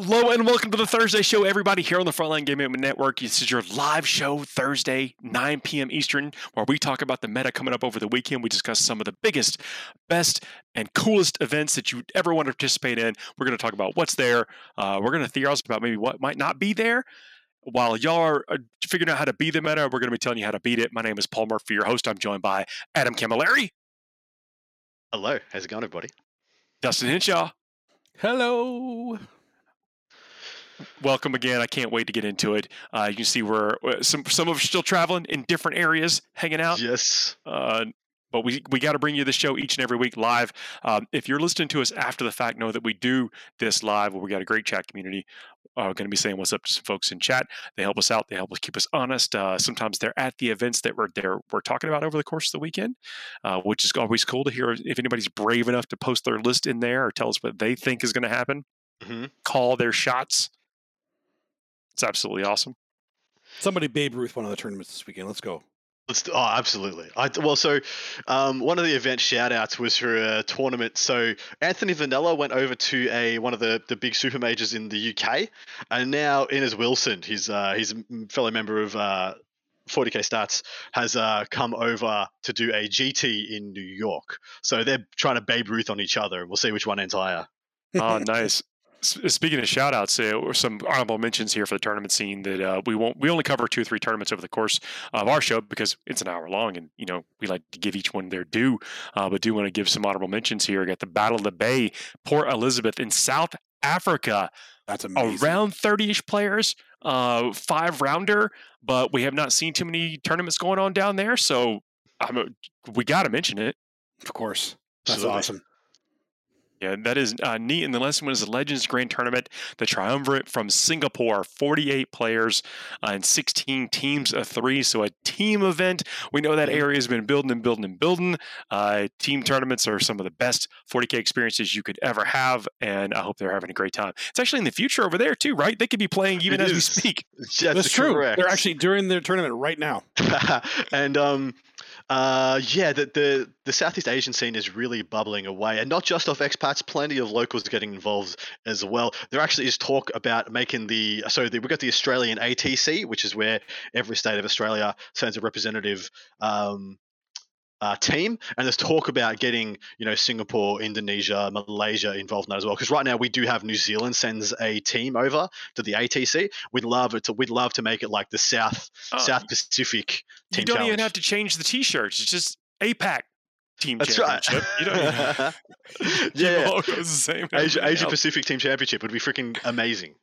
Hello and welcome to the Thursday show, everybody, here on the Frontline Gaming Network. This is your live show Thursday, 9 p.m. Eastern, where we talk about the meta coming up over the weekend. We discuss some of the biggest, best, and coolest events that you ever want to participate in. We're going to talk about what's there. Uh, we're going to theorize about maybe what might not be there. While y'all are uh, figuring out how to be the meta, we're going to be telling you how to beat it. My name is Paul Murphy, your host. I'm joined by Adam Camilleri. Hello, how's it going, everybody? Dustin Hinshaw. Hello welcome again. I can't wait to get into it. Uh, you can see we're uh, some some of us still traveling in different areas, hanging out. Yes. Uh, but we we got to bring you the show each and every week live. Um, if you're listening to us after the fact, know that we do this live. Where we got a great chat community. Uh, going to be saying what's up to some folks in chat. They help us out. They help us keep us honest. Uh, sometimes they're at the events that we're there we're talking about over the course of the weekend, uh, which is always cool to hear. If anybody's brave enough to post their list in there or tell us what they think is going to happen, mm-hmm. call their shots. It's absolutely awesome. Somebody Babe Ruth one of the tournaments this weekend. Let's go. Let's, oh, absolutely. I, well, so um, one of the event shout outs was for a tournament. So Anthony Vanella went over to a one of the, the big super majors in the UK, and now Innes Wilson, his uh, his fellow member of uh, 40k stats, has uh, come over to do a GT in New York. So they're trying to Babe Ruth on each other, and we'll see which one ends higher. Oh, nice. Speaking of shout outs, uh, some honorable mentions here for the tournament scene that uh, we won't, we only cover two or three tournaments over the course of our show because it's an hour long and, you know, we like to give each one their due. Uh, but do want to give some honorable mentions here. Got the Battle of the Bay, Port Elizabeth in South Africa. That's amazing. Around 30 ish players, uh, five rounder, but we have not seen too many tournaments going on down there. So I'm a, we got to mention it. Of course. That's Absolutely. awesome. Yeah, that is uh, neat. And the last one is the Legends Grand Tournament, the triumvirate from Singapore, 48 players uh, and 16 teams of three. So a team event. We know that area has been building and building and building. Uh, team tournaments are some of the best 40K experiences you could ever have. And I hope they're having a great time. It's actually in the future over there, too, right? They could be playing even it as is. we speak. That's, That's true. They're actually during their tournament right now. and um, uh, yeah, the, the the Southeast Asian scene is really bubbling away, and not just off expats. Plenty of locals getting involved as well. There actually is talk about making the so the, we got the Australian ATC, which is where every state of Australia sends a representative um, uh, team, and there's talk about getting you know Singapore, Indonesia, Malaysia involved in that as well. Because right now we do have New Zealand sends a team over to the ATC. We'd love it to. We'd love to make it like the South oh, South Pacific. you don't challenge. even have to change the T-shirts. It's just APAC team That's championship. Right. You know, yeah, the same. Asia, Asia Pacific team championship would be freaking amazing.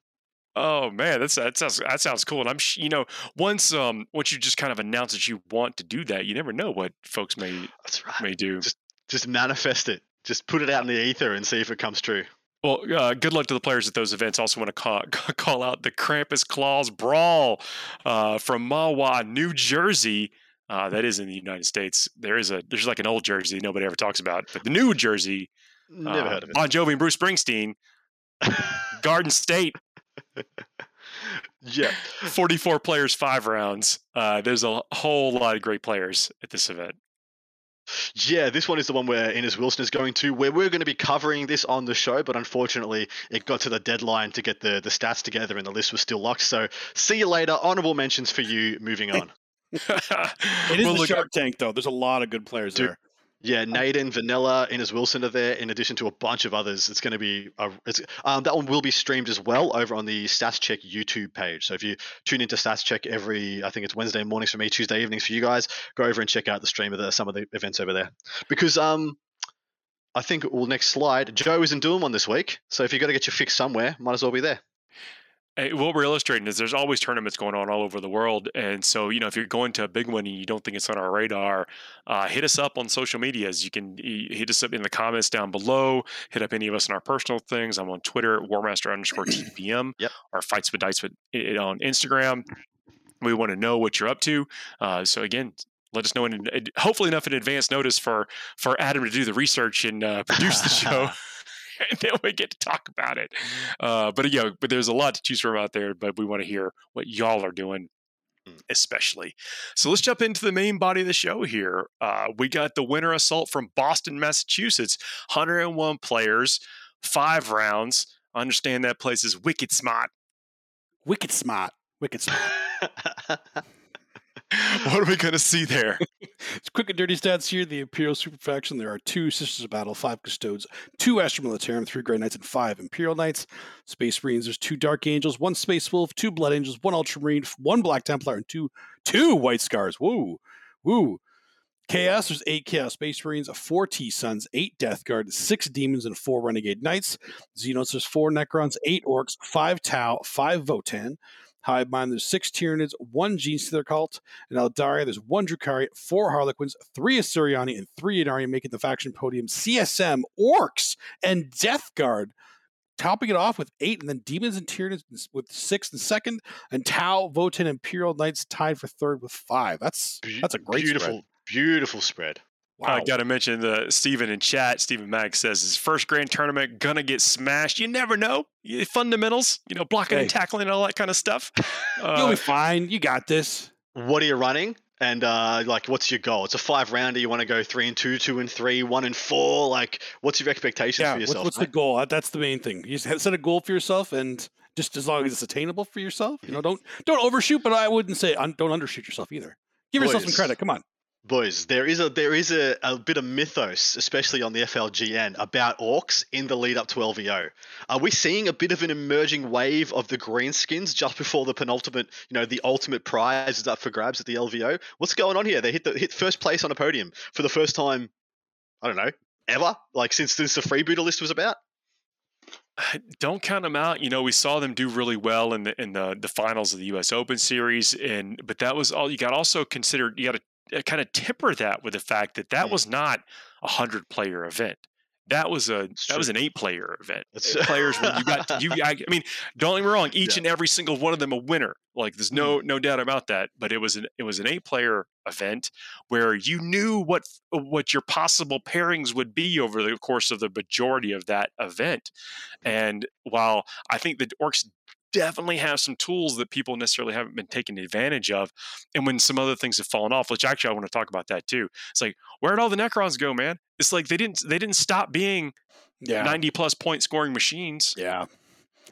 Oh man, that's that sounds that sounds cool. And I'm you know once um once you just kind of announce that you want to do that, you never know what folks may right. may do. Just just manifest it. Just put it out in the ether and see if it comes true. Well, uh, good luck to the players at those events. Also, want to call, call out the Krampus Claws Brawl uh, from Mahwah, New Jersey. Uh, that is in the United States. There is a there's like an old Jersey nobody ever talks about, but the New Jersey. Never uh, heard of it. Bon Jovi and Bruce Springsteen. Garden State yeah. 44 players, five rounds. Uh, there's a whole lot of great players at this event. Yeah, this one is the one where Innes Wilson is going to, where we're going to be covering this on the show, but unfortunately it got to the deadline to get the, the stats together and the list was still locked. So see you later. Honorable mentions for you moving on. it is well, the look, Shark Tank, though. There's a lot of good players dude, there. Yeah, Naden, Vanella, Innes Wilson are there, in addition to a bunch of others. It's going to be a, it's, um, that one will be streamed as well over on the Stats Check YouTube page. So if you tune into Stats Check every, I think it's Wednesday mornings for me, Tuesday evenings for you guys, go over and check out the stream of the, some of the events over there. Because um, I think well, next slide, Joe isn't doing one this week, so if you've got to get your fix somewhere, might as well be there. What we're illustrating is there's always tournaments going on all over the world, and so you know if you're going to a big one and you don't think it's on our radar, uh, hit us up on social medias. You can hit us up in the comments down below. Hit up any of us on our personal things. I'm on Twitter, Warmaster underscore TPM. yep. Our fights with dice with on Instagram. We want to know what you're up to. Uh, so again, let us know in hopefully enough in advance notice for for Adam to do the research and uh, produce the show. and then we get to talk about it. Uh, but yeah, but there's a lot to choose from out there. But we want to hear what y'all are doing hmm. especially. So let's jump into the main body of the show here. Uh, we got the winter assault from Boston, Massachusetts, 101 players, five rounds. I understand that place is wicked smart. Wicked smart. Wicked smart. what are we going to see there? it's quick and dirty stats here. The Imperial Super Faction. There are two Sisters of Battle, five Custodes, two Astra Militarum, three Grey Knights, and five Imperial Knights. Space Marines. There's two Dark Angels, one Space Wolf, two Blood Angels, one Ultramarine, one Black Templar, and two two White Scars. Woo, woo. Chaos, there's eight Chaos Space Marines, four T Suns, eight Death Guard, six Demons, and four Renegade Knights. Xenos, there's four Necrons, eight Orcs, five Tau, five Votann. Hive Mind, there's six Tyranids, one Genestealer Cult. And Aeldari, there's one Drukhari, four Harlequins, three Asuryani, and three Ynnari, making the faction podium CSM, Orcs, and Death Guard. Topping it off with eight, and then Demons and Tyranids with six and second, and Tau, Votann, Imperial Knights tied for third with five. That's that's a great beautiful, spread. beautiful spread. Wow. I got to mention the Stephen in chat. Stephen Mag says his first grand tournament gonna get smashed. You never know. Fundamentals, you know, blocking hey. and tackling and all that kind of stuff. Uh, You'll be fine. You got this. What are you running? And uh, like, what's your goal? It's a five rounder. You want to go three and two, two and three, one and four. Like, what's your expectations yeah, for yourself? What's, what's the goal? That's the main thing. You set a goal for yourself, and just as long as it's attainable for yourself, you know, don't don't overshoot. But I wouldn't say don't undershoot yourself either. Give yourself some credit. Come on boys, there is a there is a, a bit of mythos, especially on the FLGN, about orcs in the lead up to LVO. Are we seeing a bit of an emerging wave of the greenskins just before the penultimate, you know, the ultimate prize is up for grabs at the LVO? What's going on here? They hit the hit first place on a podium for the first time. I don't know ever, like since since the freebooter list was about. Don't count them out. You know, we saw them do really well in the in the the finals of the U.S. Open Series, and but that was all. You got also considered. You got to kind of temper that with the fact that that mm. was not a hundred player event. That was a That's that true. was an eight player event. That's Players when you got you. I, I, mean, don't get me wrong. Each yeah. and every single one of them a winner. Like there's no mm. no doubt about that. But it was an it was an eight player event where you knew what what your possible pairings would be over the course of the majority of that event. And while I think the Orcs definitely have some tools that people necessarily haven't been taking advantage of. And when some other things have fallen off, which actually I want to talk about that too. It's like, where'd all the Necrons go, man? It's like they didn't they didn't stop being yeah. 90 plus point scoring machines. Yeah.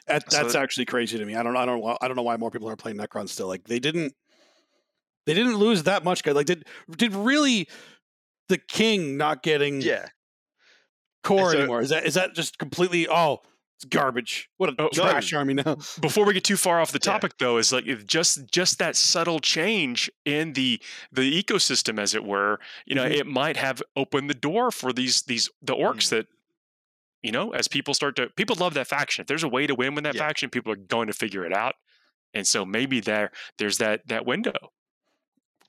That, that's so, actually crazy to me. I don't I don't I don't know why more people aren't playing Necrons still. Like they didn't they didn't lose that much guys. Like did did really the king not getting yeah core so, anymore? Is that is that just completely oh it's garbage. What a oh, trash no. army now. Before we get too far off the topic, yeah. though, is like just just that subtle change in the the ecosystem, as it were. You know, mm-hmm. it might have opened the door for these these the orcs mm-hmm. that you know, as people start to people love that faction. If there's a way to win with that yeah. faction, people are going to figure it out. And so maybe there there's that that window.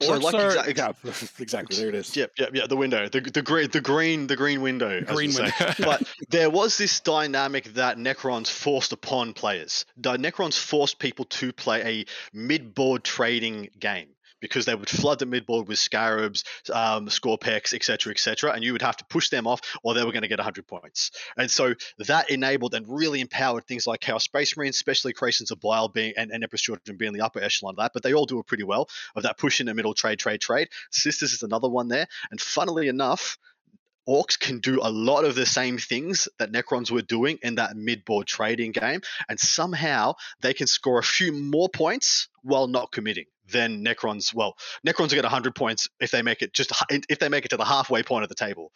So like are, exa- yeah, exactly there it is. Yep, yep, yeah. The window, the the green, the green, the green window. Green window. but there was this dynamic that Necrons forced upon players. Necrons forced people to play a mid-board trading game because they would flood the midboard with scarabs, um, Skorpekh, etc., etc., and you would have to push them off, or they were going to get 100 points. And so that enabled and really empowered things like Chaos Space Marines, especially Creations of Bile being and, and Emperor's Children being the upper echelon of that. But they all do it pretty well of that push in the middle, trade, trade, trade. Sisters is another one there, and funnily enough orcs can do a lot of the same things that necrons were doing in that mid-board trading game and somehow they can score a few more points while not committing than Necrons. Well, Necrons will get 100 points if they make it just if they make it to the halfway point of the table.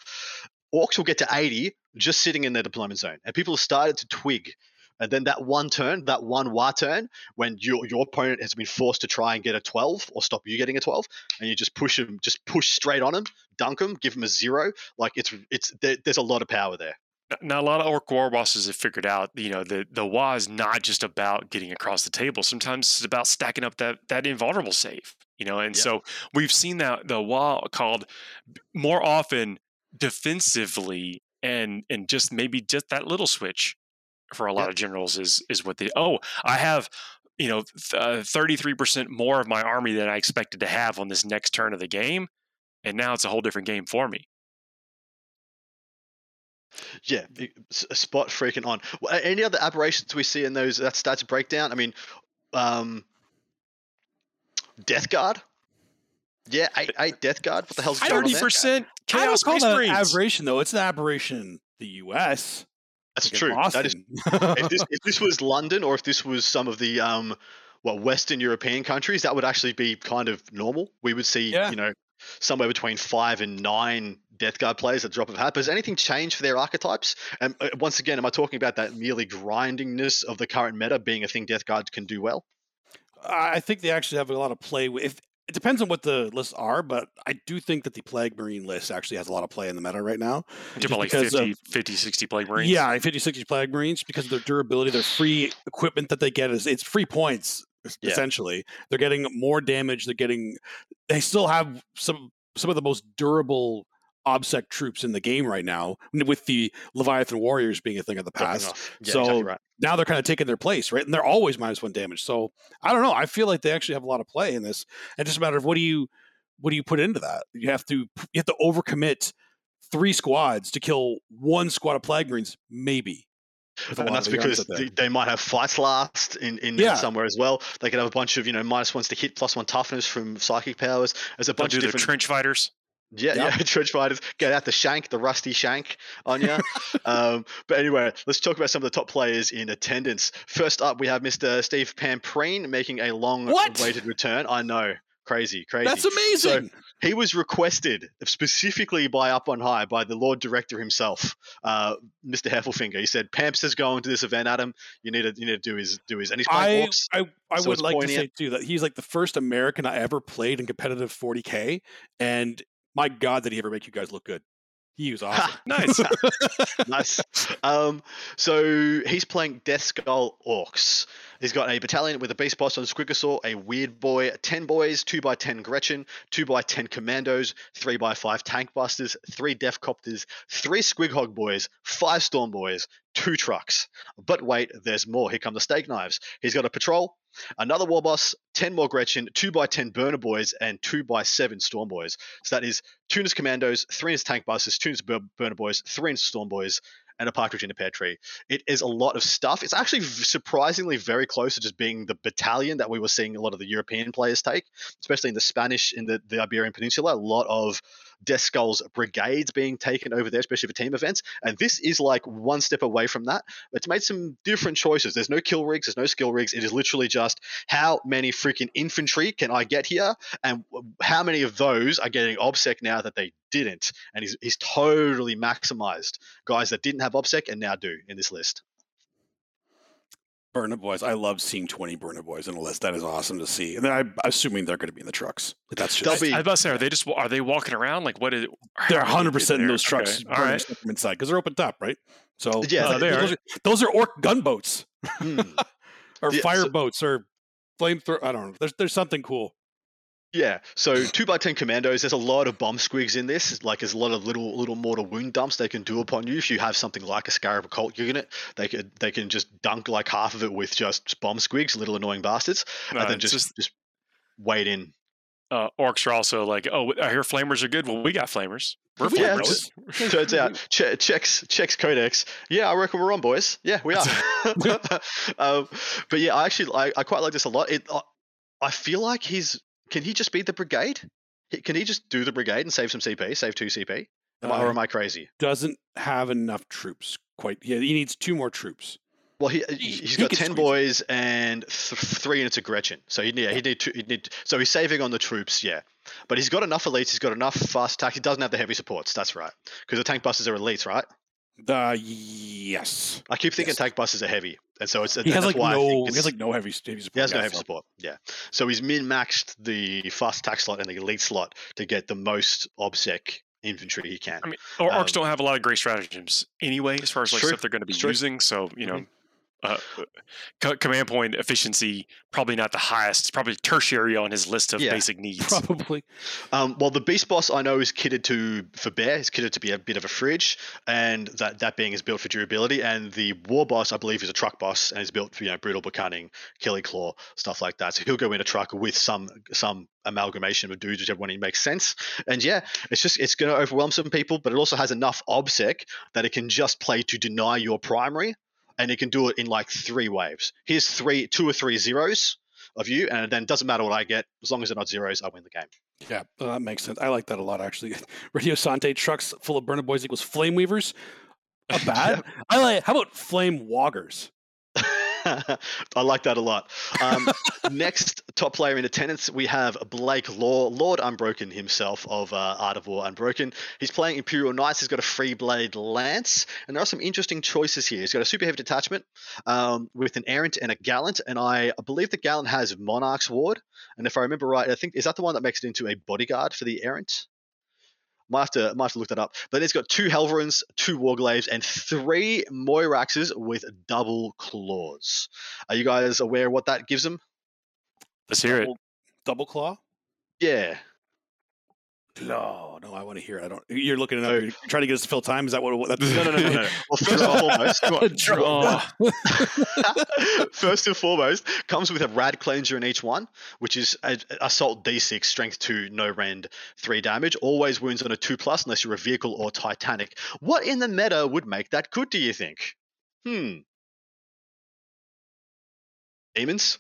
Orcs will get to 80 just sitting in their deployment zone, and people have started to twig. And then that one turn, that one war turn, when your your opponent has been forced to try and get a 12 or stop you getting a 12, and you just push them, just push straight on them, dunk them, give them a zero. Like it's it's there, there's a lot of power there. Now, a lot of orc war bosses have figured out, you know, the the WA is not just about getting across the table. Sometimes it's about stacking up that that invulnerable save, you know. And so we've seen that the WA called more often defensively, and and just maybe just that little switch for a lot of generals is is what they. Oh, I have you know uh, thirty three percent more of my army than I expected to have on this next turn of the game, and now it's a whole different game for me. Yeah, a spot freaking on. Any other aberrations we see in those that stats breakdown? I mean, um, Death Guard. Yeah, eight, eight Death Guard. What the hell's thirty percent chaos? I don't call that an aberration though. It's an aberration. The U.S. That's Like true. That is if this, if this was London or if this was some of the um, well, Western European countries, that would actually be kind of normal. We would see, Yeah. you know, somewhere between five and nine Death Guard players at the drop of a hat. But has anything changed for their archetypes? And uh, once again, am I talking about that merely grindingness of the current meta being a thing Death Guard can do well? I think they actually have a lot of play with. If, it depends on what the lists are, but I do think that the Plague Marine list actually has a lot of play in the meta right now. You're about like because of- 50, 50, 60 plague marines. Yeah, 50, 60 Plague Marines because of their durability, their free equipment that they get is it's free points es- Yeah. essentially. They're getting more damage. They're getting. They still have some some of the most durable obsec troops in the game right now, with the Leviathan Warriors being a thing of the past. Yeah, So- exactly right. now they're kind of taking their place, right? And they're always minus one damage. So I don't know. I feel like they actually have a lot of play in this. And just a matter of what do you what do you put into that? You have to you have to overcommit three squads to kill one squad of plague marines, maybe. With a And that's of the yards because they, they might have fights last in, in Yeah. somewhere as well. They could have a bunch of you know minus ones to hit, plus one toughness from psychic powers. There's a They'll bunch do of different trench fighters. Yeah, Yeah. yeah, trench fighters. Get out the shank, the rusty shank on you. um, but anyway, let's talk about some of the top players in attendance. First up, we have Mr. Steve Pampreen making a long-awaited return. I know, crazy, crazy. That's amazing. He was requested specifically by Up on High by the Lord Director himself, uh, Mr. Heffelfinger. He said, "Pamps is going to this event, Adam. You need to you need to do his do his." And he's playing I, orcs. I, I so would like to say too that he's like the first American I ever played in competitive 40k, and my God, did he ever make you guys look good? He was awesome. Nice. nice. Um, so he's playing Death Skull Orcs. He's got a battalion with a beast boss on Squigosaur, a weird boy, 10 boys, 2x10 Gretchen, 2x10 commandos, 3x5 tank busters, 3 death copters, 3 squighog boys, 5 storm boys, 2 trucks. But wait, there's more. Here come the steak knives. He's got a patrol, another war boss, 10 more Gretchen, 2x10 burner boys, and 2x7 storm boys. So that is Tunis commandos, 3 Tunis tank busters, 2 Tunis bur- burner boys, 3 storm boys, and a partridge in a pear tree. It is a lot of stuff. It's actually surprisingly very close to just being the battalion that we were seeing a lot of the European players take, especially in the Spanish, in the, the Iberian Peninsula. A lot of Death Skulls brigades being taken over there, especially for team events. And this is like one step away from that. It's made some different choices. There's no kill rigs, there's no skill rigs. It is literally just how many freaking infantry can I get here, and how many of those are getting OBSEC now that they didn't. And he's, he's totally maximized guys that didn't have OBSEC and now do in this list. Burner Boys. I love seeing 20 Burner Boys in a list. That is awesome to see. And then I'm assuming they're going to be in the trucks. Like, That's They'll just, be- I was about to say, are they just are they walking around like what is? they're how did they 100% get in those trucks. Okay, All burning right. stuff from inside because they're open top, right? So Yeah, uh, they those, are. are, those are orc gunboats Hmm. or Yeah, fire so- boats or flamethrower. I don't know. There's, there's something cool. Yeah, so two by ten commandos. There's a lot of bomb squigs in this. Like there's a lot of little little mortal wound dumps they can do upon you. If you have something like a Scarab Occult unit, they could they can just dunk like half of it with just bomb squigs, little annoying bastards, No, and then it's just just wade in. uh, orcs are also like, oh, I hear flamers are good. Well, we got flamers. We're Yeah, flamers. Turns out che- checks checks codex. Yeah, I reckon we're on, boys. Yeah, we are. um, but yeah, I actually I, I quite like this a lot. It I, I feel like he's can he just beat the brigade? Can he just do the brigade and save some CP, save two CP? Am I, or Uh, am I crazy? doesn't have enough troops quite. Yeah, he needs two more troops. Well, he, He- he's he got could ten it. boys and th- three units of Gretchen. So he'd need, he'd need, two, he'd need. So he's saving on the troops, yeah. But he's got enough elites. He's got enough fast attacks. He doesn't have the heavy supports. That's right. Because the tank busters are elites, right? Uh, yes. I keep thinking Yes. tank busters are heavy, and so it's He has like why no. He has like no heavy, heavy support. he has no Yeah, heavy so- support. Yeah. So he's min maxed the fast attack slot and the elite slot to get the most obsec infantry he can. I mean, or orcs Um, don't have a lot of great stratagems anyway, as far as like True. stuff they're going to be true. using. So you know, uh, co- command point efficiency probably not the highest. It's probably tertiary on his list of Yeah. basic needs. Probably. Um, well, the beast boss I know is kitted to for bear. He's kitted to be a bit of a fridge, and that that being is built for durability. And the war boss I believe is a truck boss and is built for you know brutal cunning, killing claw, stuff like that. So he'll go in a truck with some some amalgamation of dudes, whichever one he makes sense. And yeah, it's just it's going to overwhelm some people, but it also has enough obsec that it can just play to deny your primary, and it can do it in like three waves. Here's three, two or three zeros of you, and then it doesn't matter what I get as long as they're not zeros, I win the game. Yeah, uh, that makes sense. I like that a lot, actually. Radio Sante trucks full of burner boys equals flame weavers. a bad. I like. How about flame woggers? I like that a lot. Um, next top player in attendance, we have Blake Law, Lord Unbroken himself of uh, Art of War Unbroken. He's playing Imperial Knights. He's got a Free Blade Lance, and there are some interesting choices here. He's got a super heavy detachment um, with an Errant and a Gallant, and I believe the Gallant has Monarch's Ward. And if I remember right, I think is that the one that makes it into a bodyguard for the Errant? Might have to might have to look that up. But it's got two Helverins, two Warglaives, and three Moiraxes with double claws. Are you guys aware what that gives them? Let's hear it. Double, double claw. Yeah. No, no, I want to hear it. I don't. You're looking it up. You're trying to get us to fill time. Is that what? That's, No, no, no, no, no. Well, first and foremost, Draw. first and foremost, comes with a rad cleanser in each one, which is a, assault D6, strength two, no rend, three damage. Always wounds on a two plus, unless you're a vehicle or Titanic. What in the meta would make that good? Do you think? Hmm. Demons.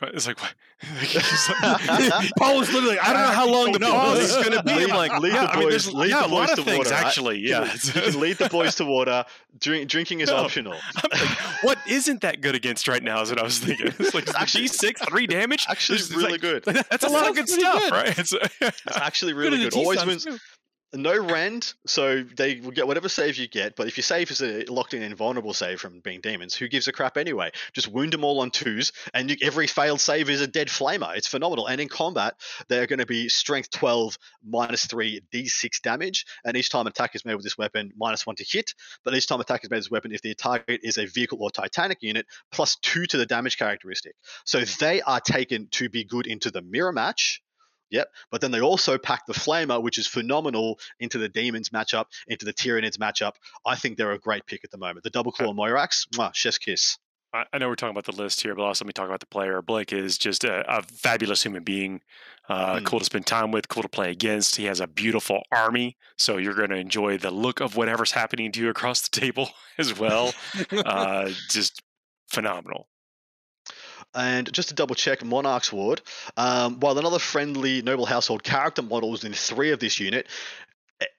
It's like, what? Like- Paul was literally. I don't know how long the No, pause this is going to be. Lead- like, lead yeah, the I mean, there's boys- lead yeah, the a lot boys of to things water, actually. You Yeah, you can lead the boys to water. Drink, drinking is No. optional. I'm like, what isn't that good against right now? Is what I was thinking. It's like Actually- D six, three damage. Actually, It's really like- good. That's a lot of good stuff, good. right? It's, It's actually really in good. Always wins. too. No rend, so they will get whatever save you get. But if your save is a locked in invulnerable save from being demons, who gives a crap anyway? Just wound them all on twos, and you, every failed save is a dead flamer. It's phenomenal. And in combat, they're going to be strength 12, minus 3, d6 damage. And each time attack is made with this weapon, minus 1 to hit. But each time attack is made with this weapon, if the target is a vehicle or Titanic unit, plus 2 to the damage characteristic. So they are taken to be good into the mirror match. Yep. But then they also pack the Flamer, which is phenomenal, into the Demons matchup, into the Tyranids matchup. I think they're a great pick at the moment. The Double Claw Moirax, mwah, chef's kiss. I I know we're talking about the list here, but also let me talk about the player. Blake is just a, a fabulous human being. Uh, Mm. Cool to spend time with, cool to play against. He has a beautiful army, so you're going to enjoy the look of whatever's happening to you across the table as well. uh, just phenomenal. And just to double check, Monarch's Ward, um, while another friendly Noble Household character model is in three of this unit,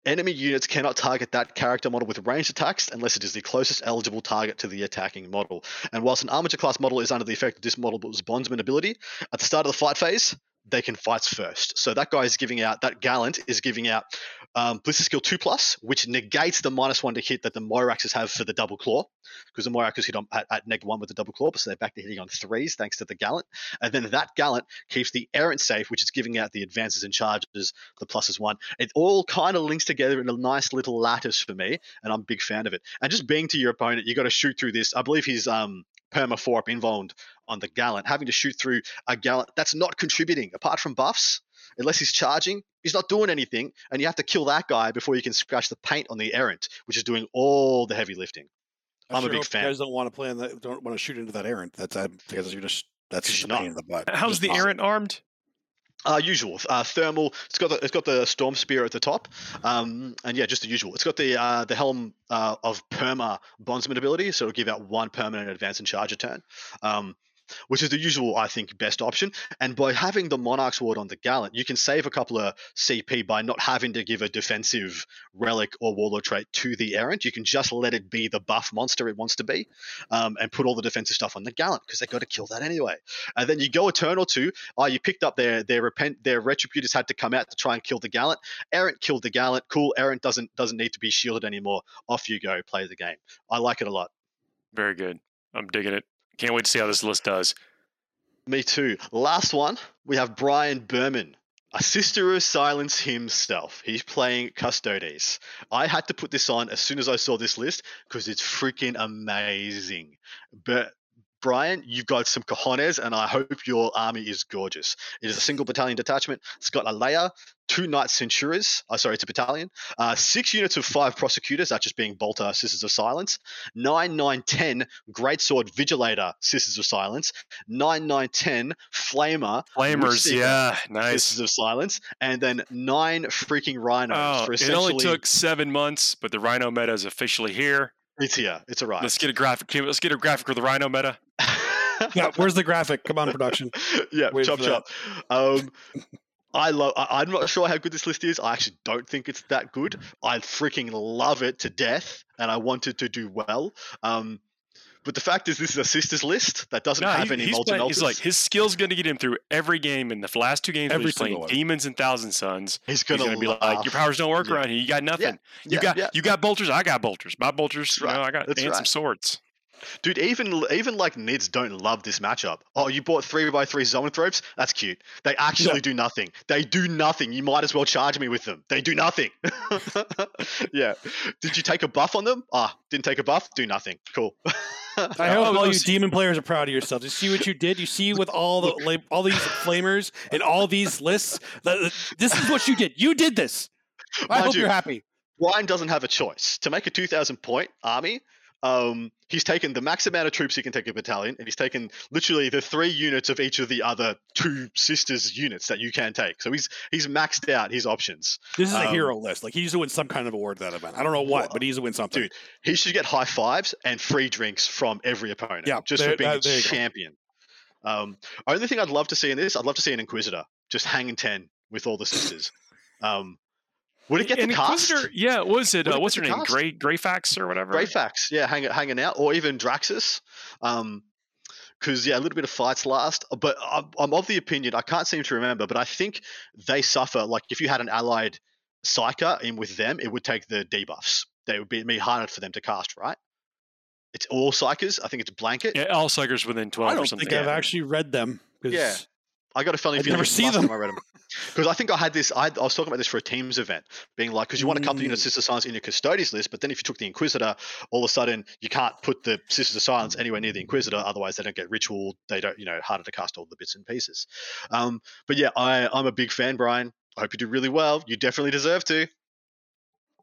enemy units cannot target that character model with ranged attacks unless it is the closest eligible target to the attacking model. And whilst an armature class model is under the effect of this model's bondsman ability, at the start of the fight phase, they can fight first. So that guy is giving out, that Gallant is giving out um, Skill 2 Plus, which negates the minus 1 to hit that the Moiraxes have for the double claw, because the Moiraxes hit on, at, at neg 1 with the double claw, so they're back to hitting on 3s thanks to the Gallant. And then that Gallant keeps the Errant safe, which is giving out the advances and charges, the pluses 1. It all kind of links together in a nice little lattice for me, and I'm a big fan of it. And just being to your opponent, you got to shoot through this. I believe he's um, perma 4 up invulned on the Gallant, having to shoot through a Gallant that's not contributing apart from buffs. Unless he's charging, he's not doing anything, and you have to kill that guy before you can scratch the paint on the errant, which is doing all the heavy lifting. I I'm a big fan. You guys don't want to play on that. Don't want to shoot into that errant. That's because you're just that's 'Cause just a you're pain in the butt. How's the not. errant armed? Uh, usual uh, thermal. It's got the it's got the storm spear at the top, um, and yeah, just the usual. It's got the uh, the helm uh, of perma bondsman ability, so it'll give out one permanent advance and charge a turn, um, which is the usual, I think, best option. And by having the Monarch's Ward on the Gallant, you can save a couple of CP by not having to give a defensive relic or warlord trait to the errant. You can just let it be the buff monster it wants to be, um, and put all the defensive stuff on the Gallant because they've got to kill that anyway. And then you go a turn or two. Oh, you picked up their their repent their retributors had to come out to try and kill the Gallant. Errant killed the Gallant. Cool. Errant doesn't doesn't need to be shielded anymore. Off you go. Play the game. I like it a lot. Very good. I'm digging it. Can't wait to see how this list does. Me too. Last one, we have Brian Berman, a Sister of Silence himself. He's playing Custodes. I had to put this on as soon as I saw this list because it's freaking amazing. But Brian, you've got some cojones, and I hope your army is gorgeous. It is a single battalion detachment. It's got Aleya, two Knight Centuras. Oh, sorry, it's a battalion. Uh, six units of five prosecutors, that just being Bolter, Sisters of Silence. Nine, nine, ten, Greatsword Vigilator, Sisters of Silence. Nine, nine, ten, Flamer, Flamers, yeah, nice. Sisters of Silence, and then nine freaking Rhinos Oh, for it essentially. only took seven months, but the Rhino meta is officially here. It's here. It's arrived. Let's get a graphic. Let's get a graphic of the Rhino meta. Yeah, where's the graphic? Come on, production. yeah, Wait chop chop. Um, I love. I, I'm not sure how good this list is. I actually don't think it's that good. I freaking love it to death, and I wanted to do well. Um, but the fact is, this is a sisters list that doesn't No, have he- any he's, molten playing- he's like his skill's going to get him through every game. In the last two games, Every he's playing one. demons and Thousand Sons. He's He's gonna, be like, "Your powers don't work Yeah. around here. You got nothing. you yeah, got yeah. you got bolters. I got bolters. My bolters. That's You know. I got That's and some swords. Dude, even even like Nids don't love this matchup. Oh, you bought three by three zoanthropes? That's cute. They actually Yeah. do nothing. They do nothing. You might as well charge me with them. They do nothing. yeah. Did you take a buff on them? Ah, didn't take a buff. Do nothing. Cool. I hope all no, you demon players are proud of yourselves. You see what you did. You see with all the like, all these flamers and all these lists. This is what you did. You did this. I Mind hope you, you're happy. Ryan doesn't have a choice to make a 2,000 point army. Um, he's taken the max amount of troops he can take a battalion, and he's taken literally the three units of each of the other two sisters units that you can take. So he's he's maxed out his options. This is a um, hero list. Like he needs to win some kind of award at that event. I don't know what, but he needs to win something. Dude, He should get high fives and free drinks from every opponent. Yeah, just there- for being uh, a there you go. champion. Um, only thing I'd love to see in this, I'd love to see an Inquisitor just hanging ten with all the sisters. Um, would it get And the cast? Inquisitor- Yeah, what was it? Would it Uh, what's her name? cast? Gray Greyfax or whatever. Greyfax, yeah, hang, hanging out, or even Draxus. Um, because yeah, a little bit of fights last, but I'm, I'm of the opinion I can't seem to remember, but I think they suffer. Like if you had an allied Psyker in with them, it would take the debuffs. They would be, be harder for them to cast, right? It's all Psykers. I think it's a blanket. Yeah, all suckers within twelve I or don't something. think I've actually read them. 'cause Yeah. I got a feeling I'd if you never see time them. I read them. Because I think I had this. I, I was talking about this for a teams event, being like, because you want a couple units Mm. of Sister Silence in your Custodes list, but then if you took the Inquisitor, all of a sudden you can't put the Sisters of Silence anywhere near the Inquisitor, otherwise they don't get ritual. They don't, you know, harder to cast all the bits and pieces. Um, but yeah, I, I'm a big fan, Brian. I hope you do really well. You definitely deserve to.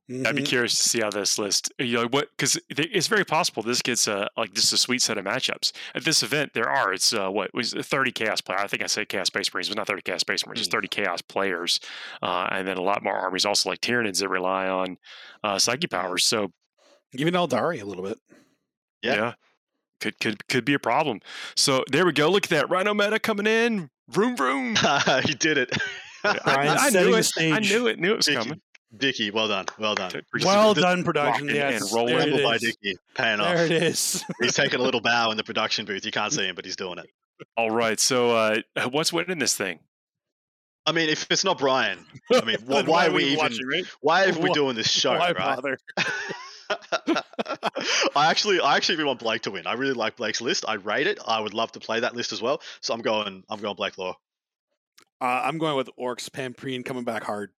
I'd be Mhm. curious to see how this list, you know, what because it's very possible this gets a like just a sweet set of matchups at this event. There are it's uh, what was it, thirty chaos player. I think I said chaos space marines, but not thirty chaos space marines, just thirty chaos players, uh, and then a lot more armies also like Tyranids that rely on uh, psyche powers. So even Aeldari a little bit. Yeah. yeah. Could, could could be a problem. So there we go. Look at that Rhino meta coming in. Vroom vroom. you did it. I, Brian's I knew it. I knew it. Knew it was coming. Dicky, well done, well done. Well the- done, production. rocking and Yes, rolling. there it by is. Dicky, paying off. There it is. He's taking a little bow in the production booth. You can't see him, but he's doing it. All right. So uh, what's winning this thing? I mean, if it's not Brian, I mean, wh- Then why, are we even? watching, right? Why are we doing this show? Why right? bother? I actually, I actually really want Blake to win. I really like Blake's list. I rate it. I would love to play that list as well. So I'm going. I'm going Blake Law. Uh, I'm going with Orcs Pampreen coming back hard.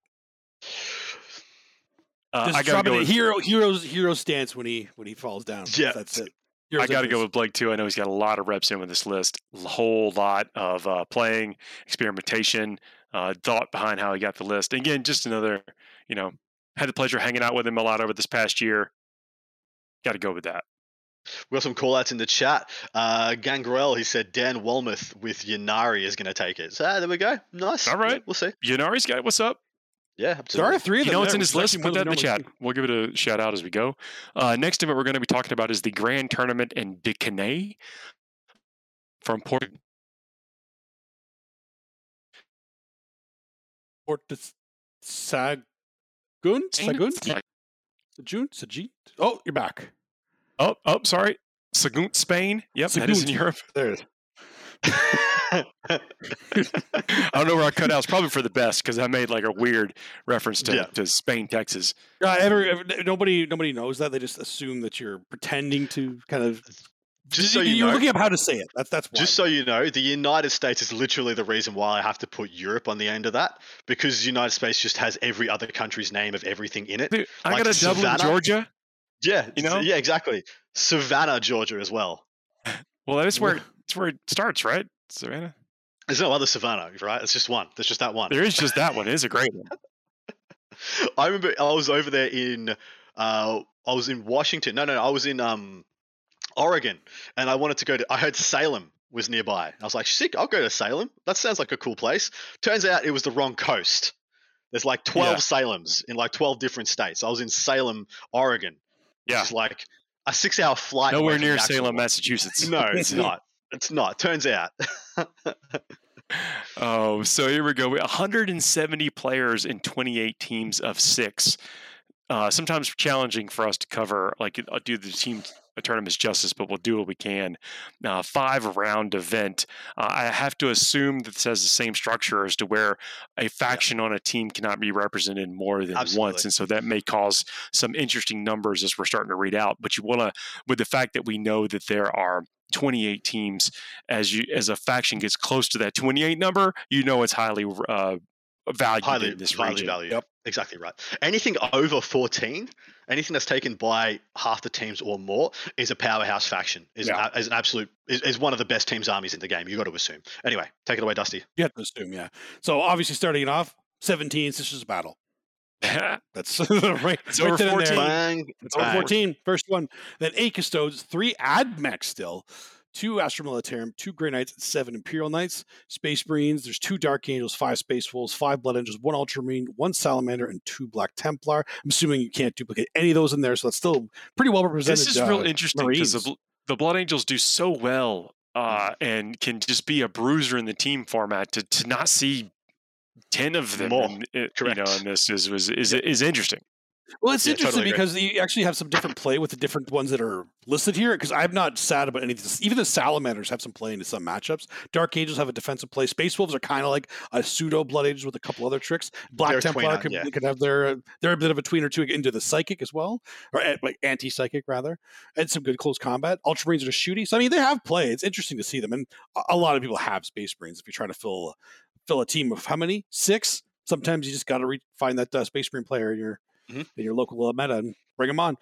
Uh, Just I gotta go. With, hero hero hero stance when he when he falls down. Yeah. that's it. I got to go with Blake too. I know he's got a lot of reps in with this list. A whole lot of uh, playing, experimentation, uh, thought behind how he got the list. And again, just another, you know, had the pleasure of hanging out with him a lot over this past year. Got to go with that. We got some call outs in the chat. Uh, Gangrel, he said Dan Walmuth with Ynnari is going to take it. So ah, there we go. Nice. All right. We'll see. Ynnari's got what's up? Yeah, There are three of You them. know what's in which his list? Put that in the we chat. normally We'll give it a shout out as we go. Uh, next event we're going to be talking about is the Grand Tournament in Dicanay from Port. see. Port Des- Sagun? Sagun? Sajun? Sajit? Oh, you're back. Oh, oh, sorry. Sagunt, Spain. Yep, that is in Europe. There it is. I don't know where I cut out. It's probably for the best because I made like a weird reference to, Yeah. to Spain, Texas. Uh, every, every- nobody nobody knows that. They just assume that you're pretending to kind of. Just so you you're know, looking up how to say it. That's that's why. Just so you know, the United States is literally the reason why I have to put Europe on the end of that because United States just has every other country's name of everything in it. Dude, I got a Dublin, Georgia. Yeah, You know? yeah, exactly. Savannah, Georgia, as well. Well, that's where that's where it starts, right? Savannah. There's no other Savannah, right? It's just one. There's just that one. There is just that one. It is a great one. I remember I was over there in uh I was in Washington. No, no, I was in um Oregon and I wanted to go to I heard Salem was nearby. I was like, sick, I'll go to Salem. That sounds like a cool place. Turns out it was the wrong coast. There's like 12 Yeah. Salems in like 12 different states. I was in Salem, Oregon. Yeah. It's like a six hour flight. Nowhere near Salem, one. Massachusetts. No, it's not. It's not. Turns out. Oh, so here we go. 170 players in 28 teams of six. Uh, sometimes challenging for us to cover, like uh, do the team tournaments justice, but we'll do what we can. Uh, five round event. Uh, I have to assume that this has the same structure as to where a faction on a team cannot be represented more than Absolutely. once, and so that may cause some interesting numbers as we're starting to read out. But you want to, with the fact that we know that there are 28 teams as you as a faction gets close to that 28 number you know it's highly uh valued highly in this highly region valued. Yep. Exactly right. Anything over 14, anything that's taken by half the teams or more is a powerhouse faction. Is, Yeah. an, is an absolute is, is one of the best teams armies in the game. You got to assume. Anyway, take it away, Dusty. You have to assume, yeah. So obviously, starting it off, 17 Sisters of Battle. That's right. It's right over 14. Bang, It's over 14. First one. Then eight Custodes, three Admech still, two Astra Militarum, two Grey Knights, seven Imperial Knights. Space Marines, there's two Dark Angels, five Space Wolves, five Blood Angels, one Ultramarine, one Salamander, and two Black Templar. I'm assuming you can't duplicate any of those in there, so that's still pretty well represented. this is real uh, interesting because the, the blood angels do so well uh and can just be a bruiser in the team format to, to not see 10 of them More. in, it- you know Correct. in this is was is is interesting Well, it's Yeah, interesting totally because you actually have some different play with the different ones that are listed here. Because I'm not sad about any of this. Even the salamanders have some play into some matchups. Dark Angels have a defensive play. Space Wolves are kind of like a pseudo Blood Angels with a couple other tricks. Black They're Templar tweener, could, yeah. could have their they're a bit of a tweener two into the psychic as well, or eh, like anti psychic rather, and some good close combat. Ultramarines are just shooty. So I mean, they have play. It's interesting to see them, and a, a lot of people have Space Marines. If you're trying to fill fill a team of how many six, sometimes you just got to re- find that uh, Space Marine player in your Mhm. in your local meta and bring them on.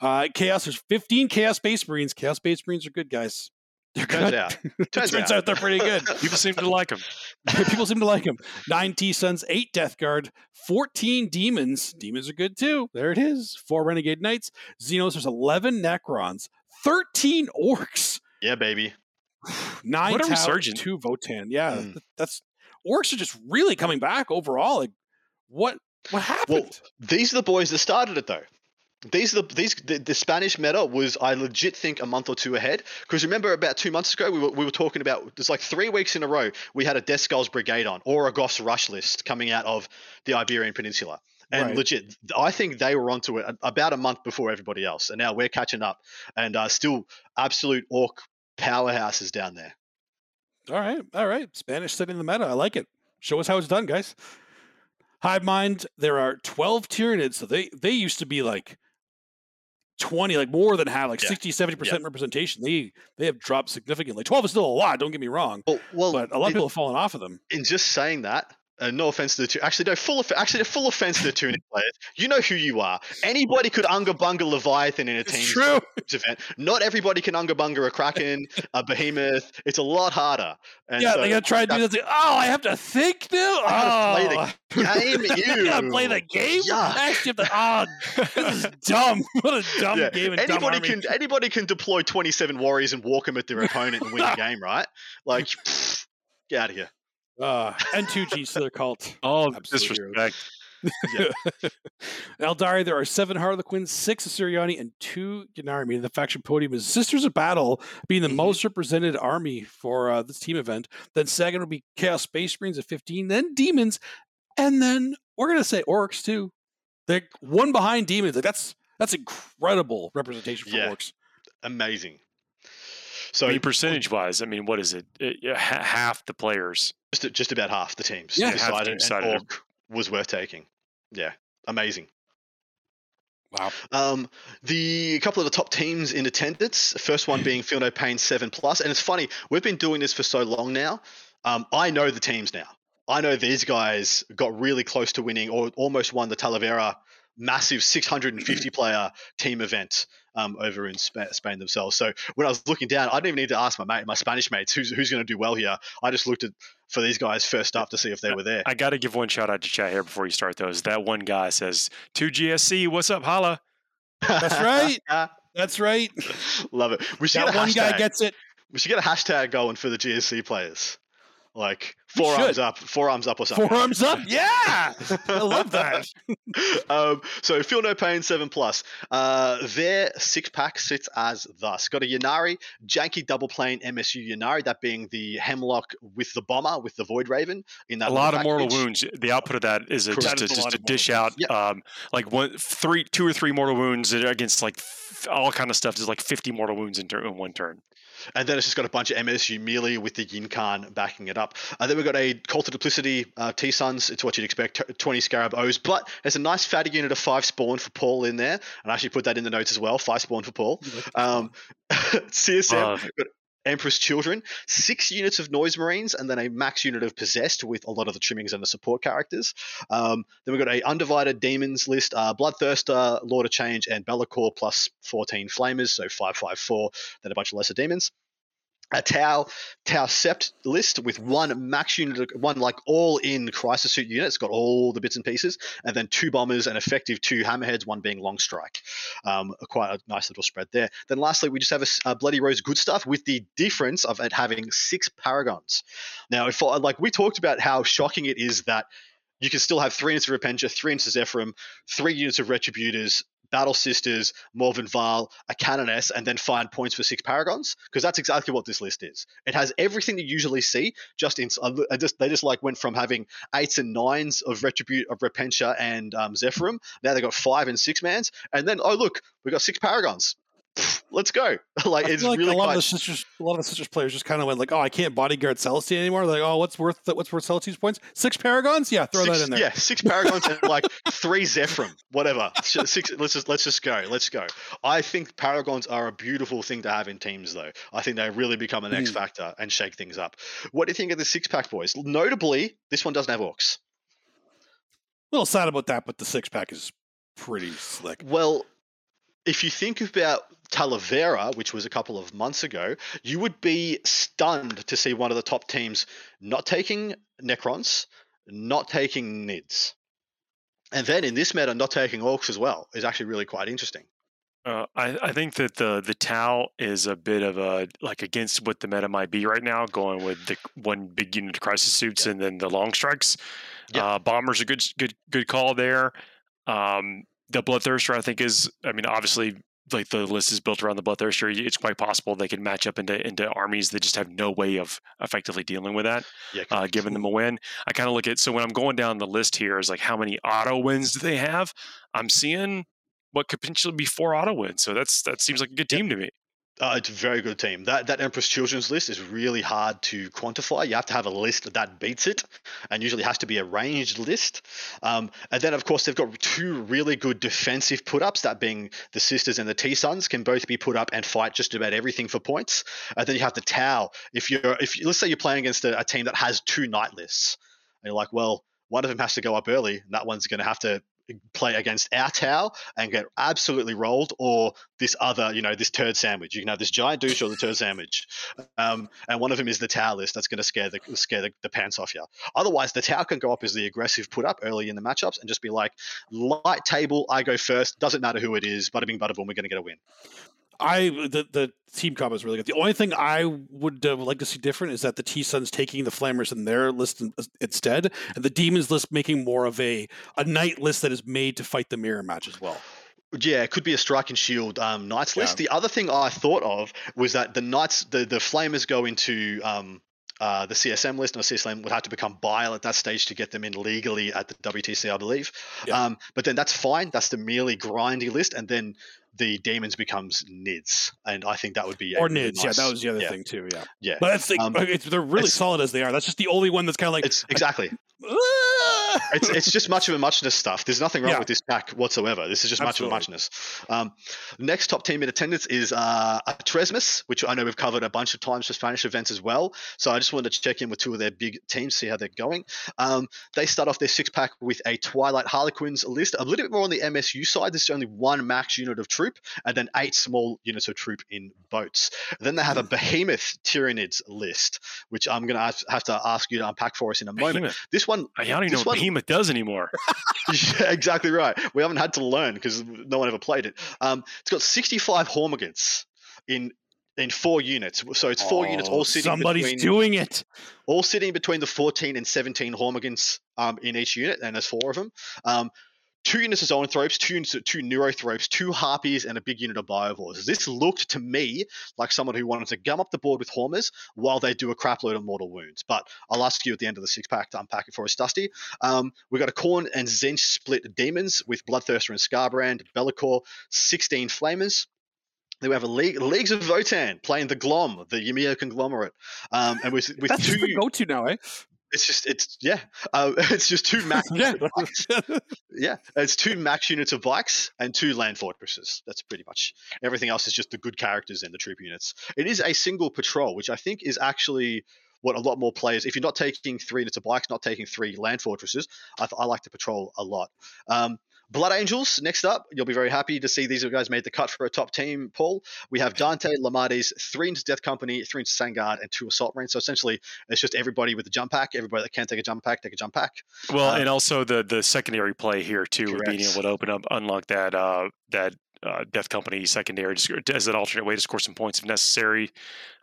Uh, Chaos, there's 15 Chaos Space Marines. Chaos Space Marines are good guys. They're Turns good. out. Turns, Turns out they're pretty good. people seem to like them People seem to like them. Nine T Suns, eight Death Guard, 14 Demons. Demons are good too. There it is. Four Renegade Knights. Xenos, there's 11 Necrons, 13 Orcs, yeah, baby. nine What a Tau, resurgence. two Votann. Yeah, Mm. that's Orcs are just really coming back overall. Like, what what happened? These are the boys that started it, though. These are the these the, the Spanish meta was I legit think a month or two ahead because remember about two months ago we were, we were talking about there's like three weeks in a row we had a Death Skulls Brigade on or a Goffs Rush list coming out of the Iberian Peninsula and Right. legit I think they were onto it about a month before everybody else and now we're catching up and uh, still absolute orc powerhouses down there. All right, all right. Spanish setting the meta. I like it. Show us how it's done, guys. Hive Mind, there are 12 Tyranids. So they they used to be like 20, like more than half, like Yeah. 60, 70% representation. They they have dropped significantly. 12 is still a lot, don't get me wrong. Well, well But a lot of people have fallen off of them. in just saying that, uh, no offense to the two, actually no full off- actually full offense to the tuning players. You know who you are. Anybody could unga bunga Leviathan in a team true. event. Not everybody can unga bunga a Kraken, a Behemoth. It's a lot harder. And yeah, so they gotta try and do this. Oh, I have to think now. I gotta play the oh. game. I gotta play the game. Yuck. Actually to. Oh, this is dumb. What a dumb Yeah, game. And dumb Anybody army. can anybody can deploy twenty seven warriors and walk them at their opponent and win the game, right? Like, pfft, get out of here. Uh, N2G, so they're called. all Absolute disrespect Aeldari, there are seven Harlequins, six Asuryani, and two Gennari. Meaning the faction podium is Sisters of Battle, being the Mhm. most represented army for uh, this team event. Then second will be Chaos Space Marines at 15, then Demons, and then we're gonna say Orcs too. They're one behind Demons. Like that's that's incredible representation for Yeah. Orcs. Amazing. So I mean, percentage wise, I mean, what is it? It- half the players. just just about half the teams Yeah. Half the decided, an decided to- was worth taking. Yeah, amazing. Wow. Um, the a couple of the top teams in attendance. First one being Feel No Pain Seven Plus, and it's funny we've been doing this for so long now. Um, I know the teams now. I know these guys got really close to winning, or almost won the Talavera massive 650 player team event um, over in Spa- Spain themselves. So when I was looking down, I didn't even need to ask my mate, my Spanish mates, who's who's going to do well here. I just looked at for these guys first up to see if they were there. I got to give one shout out to chat here before you start those. That one guy says, 2GSC, what's up, holla? That's right. That's right. Love it. We should That one guy gets it. We should get a hashtag going for the GSC players. Like We four arms up, four arms up or something. Forearms up. Yeah, I love that. um, so feel no pain seven plus. Uh, their six pack sits as thus: got a Ynnari, janky double plane MSU Ynnari, that being the Hemlock with the bomber with the Void Raven in that a lot of mortal package. wounds. The output of that is a, just, to, is a just to dish out Yep. um, like one, three, two or three mortal wounds against like all kind of stuff. There's like 50 mortal wounds in, tur- in one turn. And then it's just got a bunch of MSU melee with the Yncarne backing it up. And then we've got a Cult of Duplicity uh, T Sons. It's what you'd expect, t- 20 Scarab O's. But there's a nice fatty unit of five spawn for Paul in there. And I actually put that in the notes as well five spawn for Paul. Um, CSM, Love Emperor's Children, six units of Noise Marines, and then a max unit of Possessed with a lot of the trimmings and the support characters. Um, then we've got a Undivided Demons list, uh, Bloodthirster, Lord of Change, and Be'lakor plus 14 Flamers, so 554, then a bunch of lesser demons. A Tau Tau Sept list with one max unit, one like all in crisis suit unit. It's got all the bits and pieces, and then two bombers and effective two hammerheads, one being long strike. Um, quite a nice little spread there. Then lastly, we just have a, a bloody rose good stuff with the difference of it having six paragons. Now, if like we talked about how shocking it is that you can still have three units of Repentia, three units of Zephyrim, three units of Retributors, Battle Sisters, Morvenn Vahl, a Canoness, and then find points for six Paragons. Because that's exactly what this list is. It has everything you usually see. Just in, I just they just like went from having eights and nines of Retribute of Repentia and um, Zephyrim. Now they got five and six mans, and then oh look, we got six Paragons. Let's go! like it's like really a lot quite of the sisters, a lot of the sisters players just kind of went like, "Oh, I can't bodyguard Celestine anymore." Like, "Oh, what's worth what's worth Celestine's points? Six paragons? Yeah, throw six, that in there." Yeah, six paragons and like three Zephyrim, whatever. Six. Let's just let's just go. Let's go. I think paragons are a beautiful thing to have in teams, though. I think they really become an X Mm. factor and shake things up. What do you think of the six pack boys? Notably, this one doesn't have orcs. A little sad about that, but the six pack is pretty slick. Well, if you think about Talavera, which was a couple of months ago, you would be stunned to see one of the top teams not taking Necrons, not taking Nids. And then in this meta, not taking Orcs as well is actually really quite interesting. Uh, I, I think that the the Tau is a bit of a like against what the meta might be right now, going with the one big unit of crisis suits and then the long strikes. Yeah. Uh, Bomber's a good good good call there. Um, the Bloodthirster, I think, is I mean, obviously, like the list is built around the Bloodthirster. It's quite possible they can match up into into armies that just have no way of effectively dealing with that Yeah, uh, giving them a win. I kind of look at so when I'm going down the list here is like how many auto wins do they have? I'm seeing what could potentially be four auto wins. So that's that seems like a good Yep. team to me. Uh, it's a very good team. That that Emperor's Children's list is really hard to quantify. You have to have a list that beats it, and usually has to be a ranged list. Um, and then, of course, they've got two really good defensive put ups. That being the Sisters and the T Sons can both be put up and fight just about everything for points. And then you have the Tau. If you're if let's say you're playing against a, a team that has two night lists, and you're like, well, one of them has to go up early, and that one's going to have to play against our Tau and get absolutely rolled, or this other, you know, this turd sandwich. You can have this giant douche or the turd sandwich, um, and one of them is the Tau list. That's going to scare the scare the, the pants off you. Otherwise, the Tau can go up as the aggressive put up early in the matchups and just be like, light table, I go first. Doesn't matter who it is. Bada bing, bada boom. We're going to get a win. I the the team comp is really good. The only thing I would uh, like to see different is that the T Sons taking the Flamers in their list in, instead, and the Demons list making more of a a night list that is made to fight the mirror match as well. Yeah, it could be a strike and shield um, knights list. Yeah. The other thing I thought of was that the knights, the the flamers go into um, uh, the CSM list, and the CSM would have to become bile at that stage to get them in legally at the WTC, I believe. Yeah. Um, but then that's fine. That's the merely grindy list, and then the demons becomes nids, and I think that would be Or Nids, yeah, nice- that was the other yeah, thing too. Yeah, Yeah, but that's the, Um, it's, they're really solid as they are. That's just the only one that's kind of like it's exactly. "Ah!" It's it's just much of a muchness stuff. There's nothing wrong Yeah. with this pack whatsoever. This is just much of a muchness. Um, next top team in attendance is uh, which I know we've covered a bunch of times for Spanish events as well. So I just wanted to check in with two of their big teams, see how they're going. Um, they start off their six pack with a Twilight Harlequins list, a little bit more on the MSU side. This is only one max unit of troop, and then eight small units of troop in boats. Then they have a Behemoth Tyranids list, which I'm going to have to ask you to unpack for us in a moment. Behemoth. This one, I don't even this know what one- Behemoth does anymore. yeah, exactly right. We haven't had to learn because no one ever played it. Um, it's got 65 Hormagaunts in in four units. So it's four units all Oh, sitting Somebody's between doing it. all sitting between the 14 and 17 Hormagaunts um, in each unit, and there's four of them. Um, two units of Zoanthropes, two units, two Neurothropes, two Harpies, and a big unit of Biovores. This looked to me like someone who wanted to gum up the board with Hormers while they do a crapload of mortal wounds. But I'll ask you at the end of the six pack to unpack it for us, Dusty. Um, we've got a Khorne and Tzeentch split demons with Bloodthirster and Skarbrand, Be'lakor, 16 Flamers. Then we have a league, leagues of Votann playing the Glom, the Ymyr conglomerate, um, and with with That's two. go-to now, eh? It's just it's yeah, uh, it's just two max. Yeah. yeah, it's two max units of bikes and two land fortresses. That's pretty much everything else is just the good characters and the troop units. It is a single patrol, which I think is actually what a lot more players. If you're not taking three units of bikes, not taking three land fortresses, I, I like to patrol a lot. Um, Blood Angels, next up. You'll be very happy to see these guys made the cut for a top team, Paul. We have Dante, Lemartes, three into Death Company, three into Sangard, and two Assault Marines. So essentially, it's just everybody with a jump pack. Everybody that can't take a jump pack, take a jump pack. Well, Uh, and also the the secondary play here too, with being able to open up, unlock that uh, that uh, Death Company secondary as an alternate way to score some points if necessary.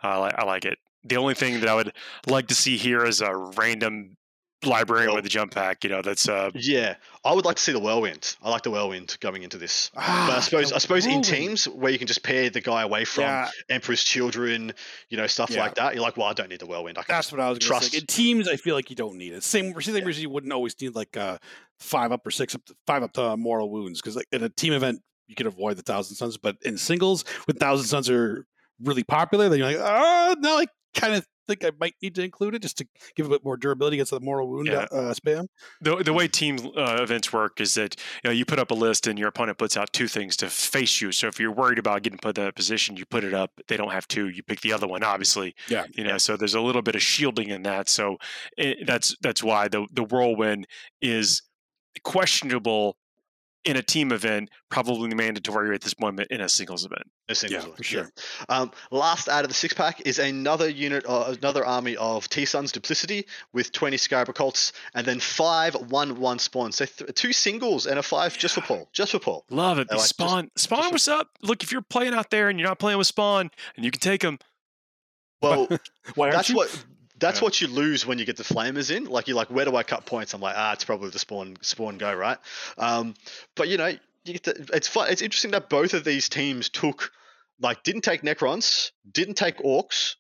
I I like it. The only thing that I would like to see here is a random librarian Well- with a jump pack. You know, that's uh, Yeah, I would like to see the Whirlwind. I like the Whirlwind going into this. But I Ah, suppose I suppose in teams where you can just pair the guy away from yeah, Emperor's Children, you know, stuff Yeah. like that. You're like, well, I don't need the Whirlwind. I can that's what I was going to trust- say. In teams, I feel like you don't need it. Same, same reason you wouldn't always need like uh, five up or six up, five up to mortal wounds because like in a team event you can avoid the thousand sons, but in singles when thousand sons are really popular, then you're like, oh, now I kind of think I might need to include it just to give a bit more durability against the mortal wound Yeah. uh, spam. the the way team uh, events work is that you know you put up a list and your opponent puts out two things to face you. So if you're worried about getting put in that position, you put it up. They don't have two. You pick the other one, obviously. Yeah. You know, so there's a little bit of shielding in that. So it, that's that's why the the whirlwind is questionable in a team event, probably mandatory at this moment in a singles event. a single Yeah, one, for sure. Um, last out of the six pack is another unit, uh, another army of T Son's Duplicity with 20 Scarab Cults, and then five one one spawns. So th- two singles and a five just for Paul, just for Paul. Love it. Like just- Spawn, Spawn, just- what's up? Look, if you're playing out there and you're not playing with Spawn, and you can take them. Well, Why aren't that's you? what that's Yeah. what you lose when you get the flamers in. Like you're like, where do I cut points? I'm like, ah, it's probably the spawn spawn go right. Um, but you know, you get to, it's fun. It's interesting that both of these teams took like didn't take Necrons, didn't take Orcs.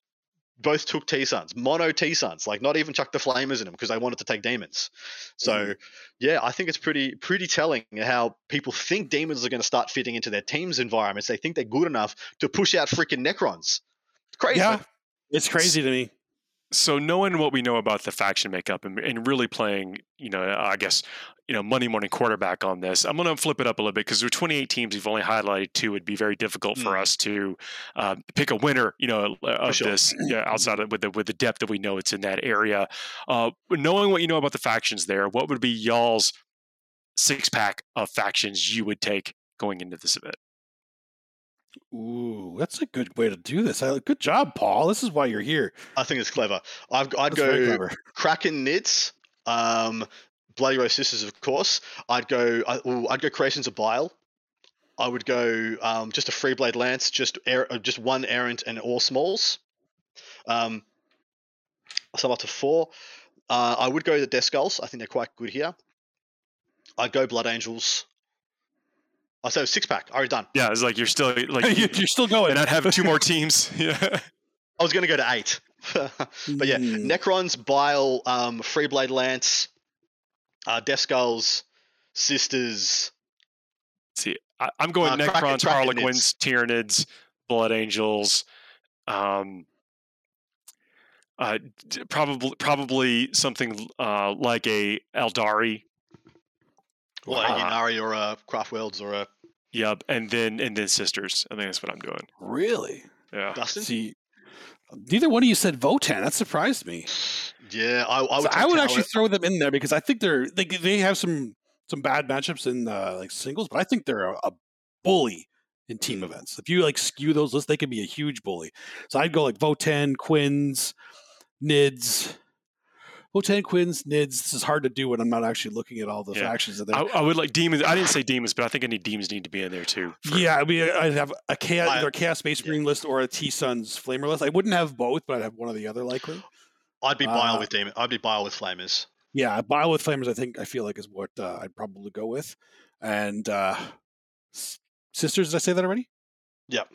Both took T Sons, mono T Sons, like not even chuck the flamers in them because they wanted to take demons. So, Mhm. yeah, I think it's pretty pretty telling how people think demons are going to start fitting into their teams' environments. They think they're good enough to push out freaking Necrons. It's crazy. Yeah, it's crazy to me. So knowing what we know about the faction makeup and, and really playing, you know, I guess, you know, Monday morning quarterback on this, I'm going to flip it up a little bit because there are 28 teams. We've only highlighted two. It'd be very difficult for Mm. us to uh, pick a winner, you know, of sure. this yeah, outside of with the with the depth that we know it's in that area. Uh, knowing what you know about the factions there, what would be y'all's six pack of factions you would take going into this event? Ooh, that's a good way to do this. I, good job, Paul. This is why you're here. I think it's clever. I've, I'd That's go. Kraken Nids, um, Bloody Rose Sisters, of course. I'd go. I, I'd go Creations of Bile. I would go um, just a free blade lance, just er, uh, just one errant and all smalls. Um, so I'm up to four. Uh, I would go the Death Skulls. I think they're quite good here. I'd go Blood Angels. I said six pack. Already done. Yeah, it's like you're still like, You- you're still going. and I'd have two more teams. Yeah. I was going to go to eight. but yeah, Mm. Necrons, Bile, um, Freeblade Lance, uh, Death Skulls, Sisters. See, I, I'm going Uh, Necrons, Krakenids. Harlequins, Tyranids, Blood Angels. Um, uh, d- probably probably something uh, like a Aeldari. Or Uh, a Ynnari or a Craft Worlds or a Yep, and then and then Sisters. I think that's what I'm doing. really? Yeah. Dustin. See, neither one of you said Votann. That surprised me. Yeah, I, I So would. I would Tower- actually throw them in there because I think they're they they have some some bad matchups in uh, like singles, but I think they're a, a bully in team events. If you like skew those lists, they can be a huge bully. So I'd go like Votann, Quins, Nids. Votann Quins, Nids. This is hard to do when I'm not actually looking at all the Yeah. factions in there. I, I would like demons. I didn't say demons, but I think any demons need to be in there too. for- yeah, I mean, I'd have a chaos, either a Chaos Space yeah. List or a T Sons Flamer list. I wouldn't have both, but I'd have one or the other likely. I'd be bile Uh, with demon. I'd be bile with flamers. Yeah, Bile with Flamers, I think, I feel like is what uh, I'd probably go with. And uh, S- Sisters, did I say that already? Yep.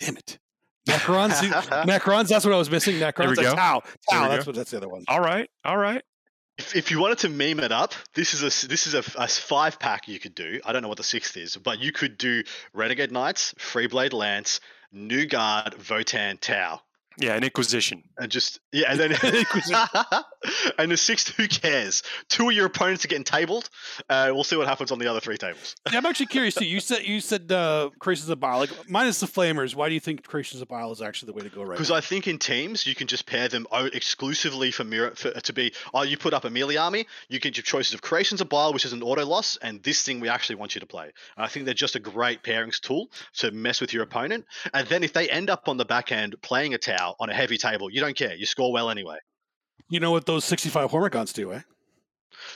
Damn it. Necrons, see- Necrons, that's what I was missing. Necrons, we like go. Tau. Tau, that's go. what that's the other one. All right. All right. If, if you wanted to meme it up, this is a s- this is a, a five pack you could do. I don't know what the sixth is, but you could do Renegade Knights, Freeblade Lance, New Guard, Votann, Tau, Yeah, an Inquisition. and just yeah, and then Inquisition. and the sixth, who cares? Two of your opponents are getting tabled. Uh, we'll see what happens on the other three tables. Yeah, I'm actually curious too. You said you said uh, Creations of Bile. Like minus the Flamers, why do you think Creations of Bile is actually the way to go right Because? I think in teams you can just pair them o- exclusively for mirror for, to be. Oh, you put up a melee army. You get your choices of creations of bile, which is an auto loss, and this thing we actually want you to play. I think they're just a great pairings tool to mess with your opponent. And then if they end up on the back end playing a On a heavy table, you don't care. You score well anyway. you know what those 65 Hormagaunts do, eh?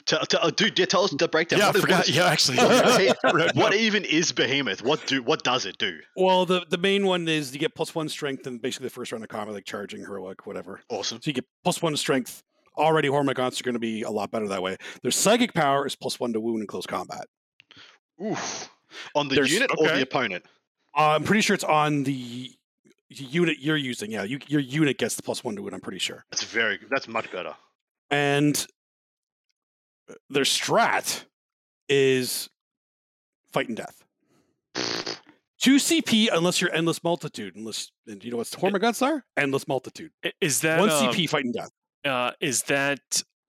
To, to, uh, dude, yeah, tell us the breakdown. Yeah, I what forgot. is- Yeah, actually. what, even is Behemoth? What do what does it do? Well, the the main one is you get plus one strength and basically the first round of combat, like charging, heroic, whatever. Awesome. So you get plus one strength. Already, Hormagaunts are going to be a lot better that way. Their psychic power is plus one to wound in close combat. Oof. On the There's- unit or okay. the opponent? Uh, I'm pretty sure it's on the unit you're using. Yeah, you, your unit gets the plus one to it. I'm pretty sure. That's very. That's much better. and their strat is fight and death. Two CP unless you're endless multitude. Unless and you know what Hormagaunts are? Endless multitude. Is that One um, CP fight and death. Uh, is that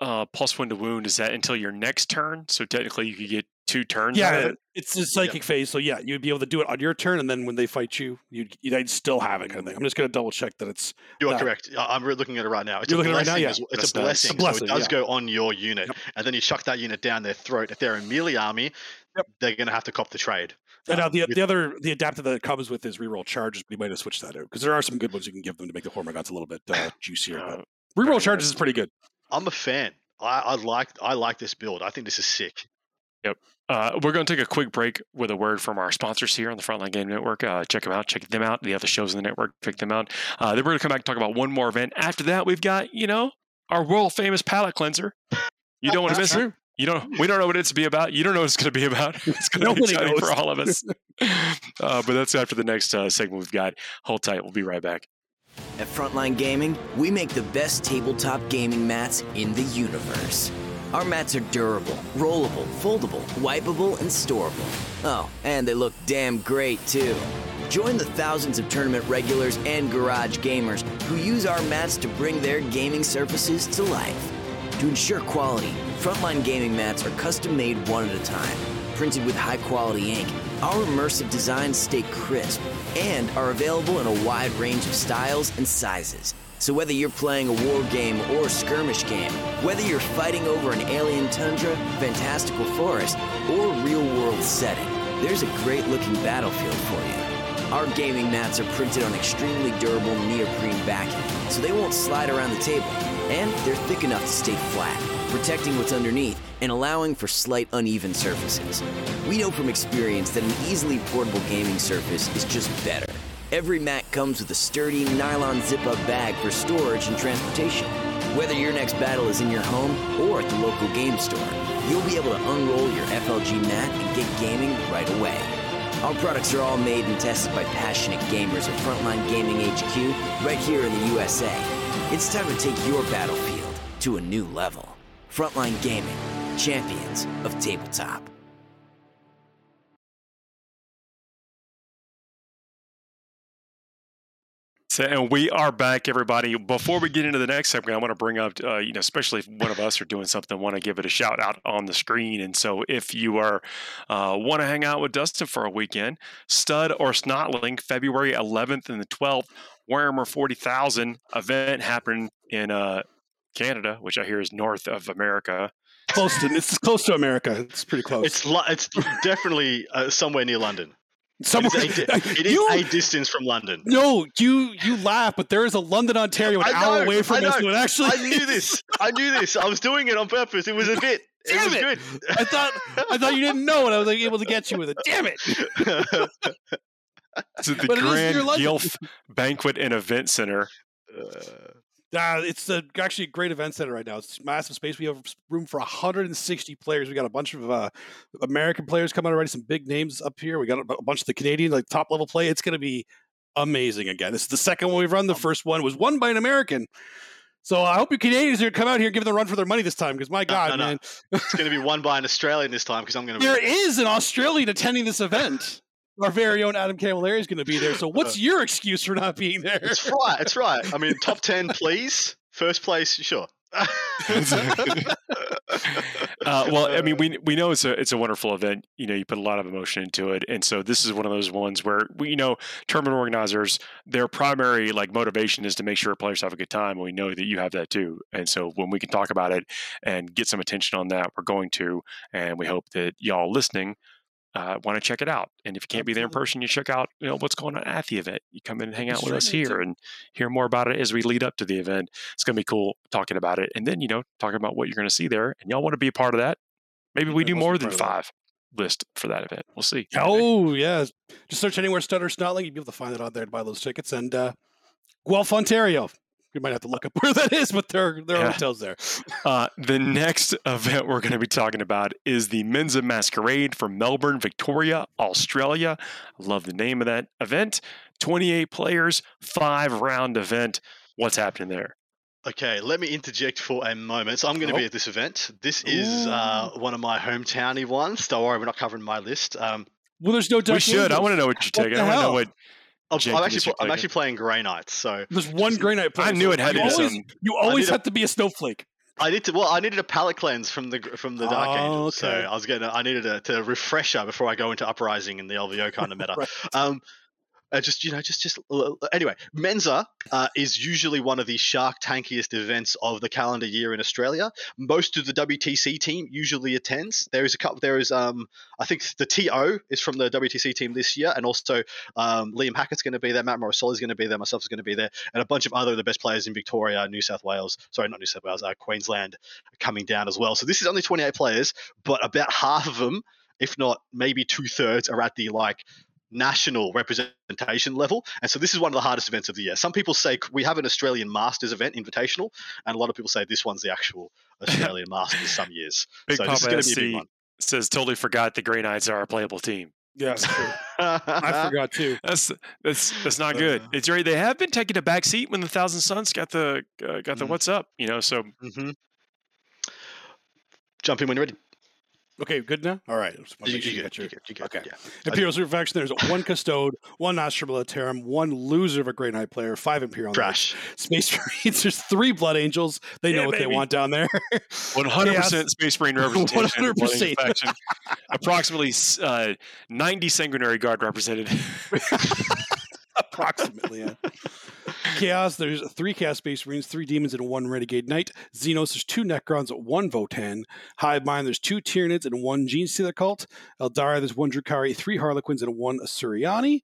uh, plus one to wound? Is that until your next turn? So technically, you could get two turns out of Yeah, it. it's a psychic phase. So yeah, you'd be able to do it on your turn, and then when they fight you, you'd, you'd still have it kind of thing. I'm just gonna double check that it's You are Yeah. correct. I- I'm looking at it right now. It's You're a looking at it right blessing. now, as- yeah. It's That's a nice. blessing. A blessing, so it does yeah. go on your unit, Yep. and then you chuck that unit down their throat. If they're a melee army, Yep. they're going to have to cop the trade. and now the the other the adapter that it comes with is reroll charges, but you might have switched that out because there are some good ones you can give them to make the Hormagaunts a little bit uh, juicier. Uh, But reroll very charges is pretty good. I'm a fan. I, I like I like this build. I think this is sick. Yep. Uh, we're going to take a quick break with a word from our sponsors here on the Frontline Game Network. Uh, check them out. Check them out. The other shows in the network. Check them out. Uh, then we're going to come back and talk about one more event. After that, we've got you know our world famous palate cleanser. You don't want to miss it. You don't. We don't know what it's going to be about. You don't know what it's going to be about. It's going to be exciting knows. for all of us. uh, but that's after the next uh, segment we've got. Hold tight. We'll be right back. At Frontline Gaming, we make the best tabletop gaming mats in the universe. Our mats are durable, rollable, foldable, wipeable, and storable. Oh, and they look damn great too. Join the thousands of tournament regulars and garage gamers who use our mats to bring their gaming surfaces to life. To ensure quality, Frontline Gaming mats are custom made one at a time, printed with high quality ink. Our immersive designs stay crisp and are available in a wide range of styles and sizes. So whether you're playing a war game or a skirmish game, whether you're fighting over an alien tundra, fantastical forest, or real world setting, there's a great looking battlefield for you. Our gaming mats are printed on extremely durable neoprene backing, so they won't slide around the table. And they're thick enough to stay flat, protecting what's underneath and allowing for slight uneven surfaces. We know from experience that an easily portable gaming surface is just better. Every mat comes with a sturdy nylon zip-up bag for storage and transportation. Whether your next battle is in your home or at the local game store, you'll be able to unroll your FLG mat and get gaming right away. Our products are all made and tested by passionate gamers at Frontline Gaming HQ right here in the USA. It's time to take your battlefield to a new level. Frontline Gaming, champions of tabletop. So, and we are back, everybody. Before we get into the next segment, I want to bring up, uh, you know, especially if one of us are doing something, want to give it a shout out on the screen. And so, if you are uh, want to hang out with Dustin for a weekend, Stud or Snotling, February 11th and the 12th, Warhammer 40,000 event happening in uh, Canada, which I hear is north of America. Close to it's close to America. It's pretty close. It's lo- it's definitely uh, somewhere near London. Somewhere, It is, a, it is you, a distance from London. no, you you laugh, but there is a London, Ontario, an I hour away from us. So it actually, I knew this. I knew this. I was doing it on purpose. It was a bit. It Damn was it. good. I thought I thought you didn't know, and I was like, able to get you with it. Damn it! It's at the But Grand near London. Guelph Banquet and Event Center. Uh, it's a, actually a great event center right now. It's massive space. We have room for 160 players. We got a bunch of uh, American players coming already. Some big names up here. We got a, a bunch of the Canadian like top level play. It's going to be amazing again. This is the second one we've run. The first one was won by an American. So I hope you Canadians are going to come out here and give them a run for their money this time because my God, no, no. man, it's going to be won by an Australian this time because I'm going to. there is an Australian attending this event. Our very own Adam Camilleri is going to be there. So what's your excuse for not being there? It's right. It's right. I mean, top ten, please. First place, sure. Uh, well, I mean, we we know it's a it's a wonderful event. You know, you put a lot of emotion into it, and so this is one of those ones where we, you know, tournament organizers, their primary like motivation is to make sure players have a good time, and we know that you have that too. And so when we can talk about it and get some attention on that, we're going to, and we hope that y'all listening uh, want to check it out. And if you can't be there in person, you check out you know what's going on at the event. You come in and hang out with us here and hear more about it as we lead up to the event. It's going to be cool talking about it, and then you know talking about what you're going to see there. And y'all want to be a part of that? Maybe we do more than part of that. five list for that event. We'll see. Oh yeah, just search anywhere Stud or Snotling. You'll be able to find it out there to buy those tickets. And uh, Guelph, Ontario. You might have to look up where that is, but there there are Yeah. hotels there. Uh, the next event we're going to be talking about is the Menza Masquerade from Melbourne, Victoria, Australia. I love the name of that event. 28 players, five round event. What's happening there? Okay, let me interject for a moment. So I'm going to be Oh. at this event. This is uh, one of my hometowny ones. Don't worry, we're not covering my list. Um, Well, there's no. Duck we should. I want to know what you're What taking. the I want to know what. I'm, I'm actually pl- I'm actually playing Grey Knights, so There's one Grey Knight player. I knew it had you to be always, something. You always need a- have to be a snowflake. I need to. Well, I needed a palette cleanse from the from the Dark Oh, Angels, so. I was gonna. I needed a to refresher before I go into Uprising and the LVO kind of meta. Right. Um, uh, just you know, just just anyway, Menza uh, is usually one of the shark tankiest events of the calendar year in Australia. Most of the WTC team usually attends. There is a couple. There is um, I think the TO is from the WTC team this year, and also um, Liam Hackett's going to be there. Matt Morrisoli is going to be there. Myself is going to be there, and a bunch of other of the best players in Victoria, New South Wales. Sorry, not New South Wales, uh, Queensland, coming down as well. So this is only 28 players, but about half of them, if not maybe two thirds, are at the like national representation level. And so this is one of the hardest events of the year. Some people say we have an Australian Masters event, Invitational, and a lot of people say this one's the actual Australian Masters some years. Big so this is going to be a big SC one. says totally forgot the Grey Knights are a playable team. Yeah. I forgot too. That's that's that's not good. Uh. It's right. They have been taking a back seat when the Thousand Sons got the uh, got the Mm. what's up. You know, so hmm Jump in when you're ready. Okay, good now. All right. Just You, make sure you you good, got your- you good, you good, okay. yeah. Imperial Super Faction. There's one Custode, one Astra Militarum, one loser of a Grey Knight player, five Imperial Knights. Trash. Space Marines. There's three Blood Angels. They know Yeah, what they want down there. one hundred percent Space Marine representation. in the Blood 100%. faction. Approximately uh, ninety Sanguinary Guard represented. Approximately. Yeah. Chaos. There's three Chaos Space Marines, three Demons, and one Renegade Knight. Xenos. There's two Necrons, one Votann. Hive Mind. There's two Tyranids and one Genestealer Cult. Aeldari. There's one Drukhari, three Harlequins, and one Asuryani.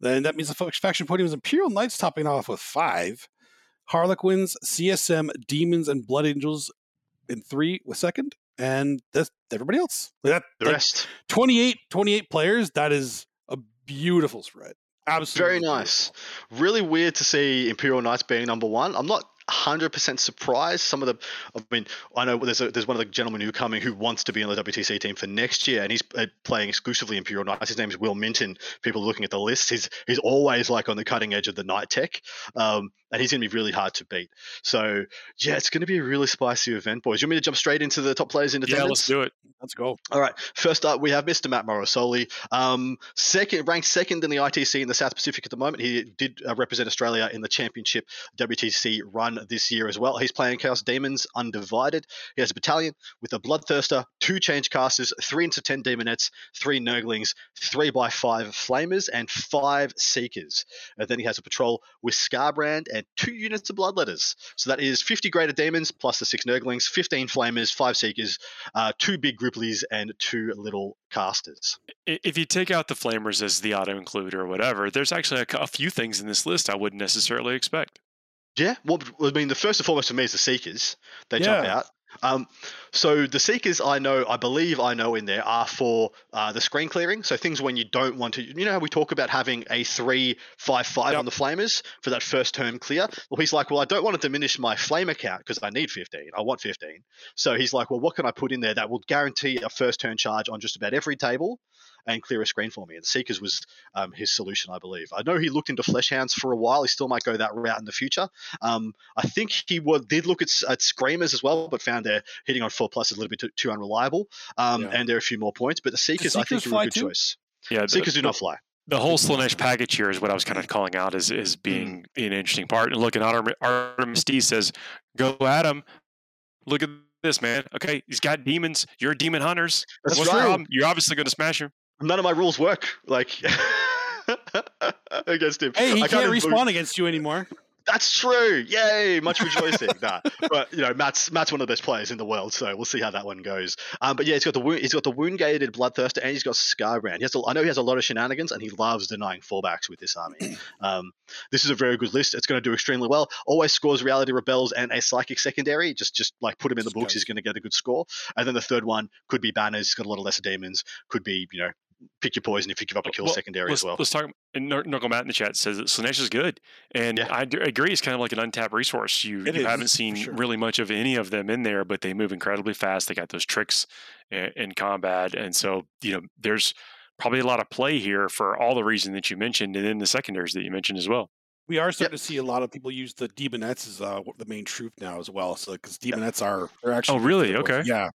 Then that means the faction podium is Imperial Knights topping off with five. Harlequins, CSM, Demons, and Blood Angels in three with second. And that's everybody else. That, The like, rest. 28, 28 players. That is a beautiful spread. Absolutely. Very nice. Really weird to see Imperial Knights being number one. I'm not 100% surprised. Some of the, I mean, I know there's a, there's one of the gentlemen who coming who wants to be on the WTC team for next year, and he's uh, playing exclusively Imperial Knights. His name is Will Minton. People looking at the list, he's he's always like on the cutting edge of the night tech, um, and he's going to be really hard to beat. So yeah, it's going to be a really spicy event, boys. You want me to jump straight into the top players in yeah, attendance? let's do it. Let's go. All right. First up, we have Mr. Matt Morrisoli. Um, second, ranked second in the ITC in the South Pacific at the moment. He did uh, represent Australia in the championship WTC run this year as well. He's playing Chaos Demons Undivided. He has a battalion with a Bloodthirster, two Change Casters, three into 10 Demonettes, three Nurglings, three by five Flamers, and five Seekers. And then he has a patrol with Skarbrand and two units of Bloodletters. So that is 50 Greater Demons plus the six Nurglings, 15 Flamers, five Seekers, uh, two Big Grouplies, and two Little Casters. If you take out the Flamers as the auto include or whatever, there's actually a, a few things in this list I wouldn't necessarily expect. Yeah, well, I mean, the first and foremost for me is the Seekers. They jump out. Um, so the Seekers, I know, I believe I know in there are for uh, the screen clearing. So things when you don't want to, you know, how we talk about having a three five five Yep. on the Flamers for that first turn clear. Well, he's like, well, I don't want to diminish my Flamer count because I need fifteen. I want fifteen. So he's like, well, what can I put in there that will guarantee a first turn charge on just about every table? And clear a screen for me. And Seekers was um, his solution, I believe. I know he looked into Fleshhounds for a while. He still might go that route in the future. Um, I think he would, did look at, at Screamers as well, but found their hitting on four plus is a little bit too, too unreliable. Um, Yeah. And there are a few more points. But the Seekers, I think, Seekers are a good too? choice. Yeah, the, Seekers do the, not fly. the whole Slaanesh package here is what I was kind of calling out as, as being an interesting part. And look, at Artem, Artemis D says, go at him. Look at this, man. Okay, he's got demons. You're demon hunters. That's What's the problem? You're obviously going to smash him. None of my rules work. Like, against him. Hey, he I can't even- respawn against you anymore. That's true. Yay! Much rejoicing. nah, but you know, Matt's Matt's one of the best players in the world, so we'll see how that one goes. Um, but yeah, he's got the wound, he's got the wound gated bloodthirster, and he's got Skarbrand. He has a, I know he has a lot of shenanigans, and he loves denying fallbacks with this army. Um, this is a very good list. It's going to do extremely well. Always scores reality rebels and a psychic secondary. Just just like put him in the books, he's going to get a good score. And then the third one could be banners. He's got a lot of lesser demons. Could be you know. Pick your poison if you give up a kill Well, secondary as well. let's talk. And Knuck- Knuckle Matt in the chat says that Slaanesh is good, and Yeah. I d- agree. It's kind of like an untapped resource. You you is, haven't seen sure. really much of any of them in there, but they move incredibly fast. They got those tricks in, in combat, and so you know there's probably a lot of play here for all the reasons that you mentioned, and then the secondaries that you mentioned as well. We are starting to see a lot of people use the demonettes as uh, the main troop now as well. So because demonettes are they're actually Oh, really? Okay. Yeah,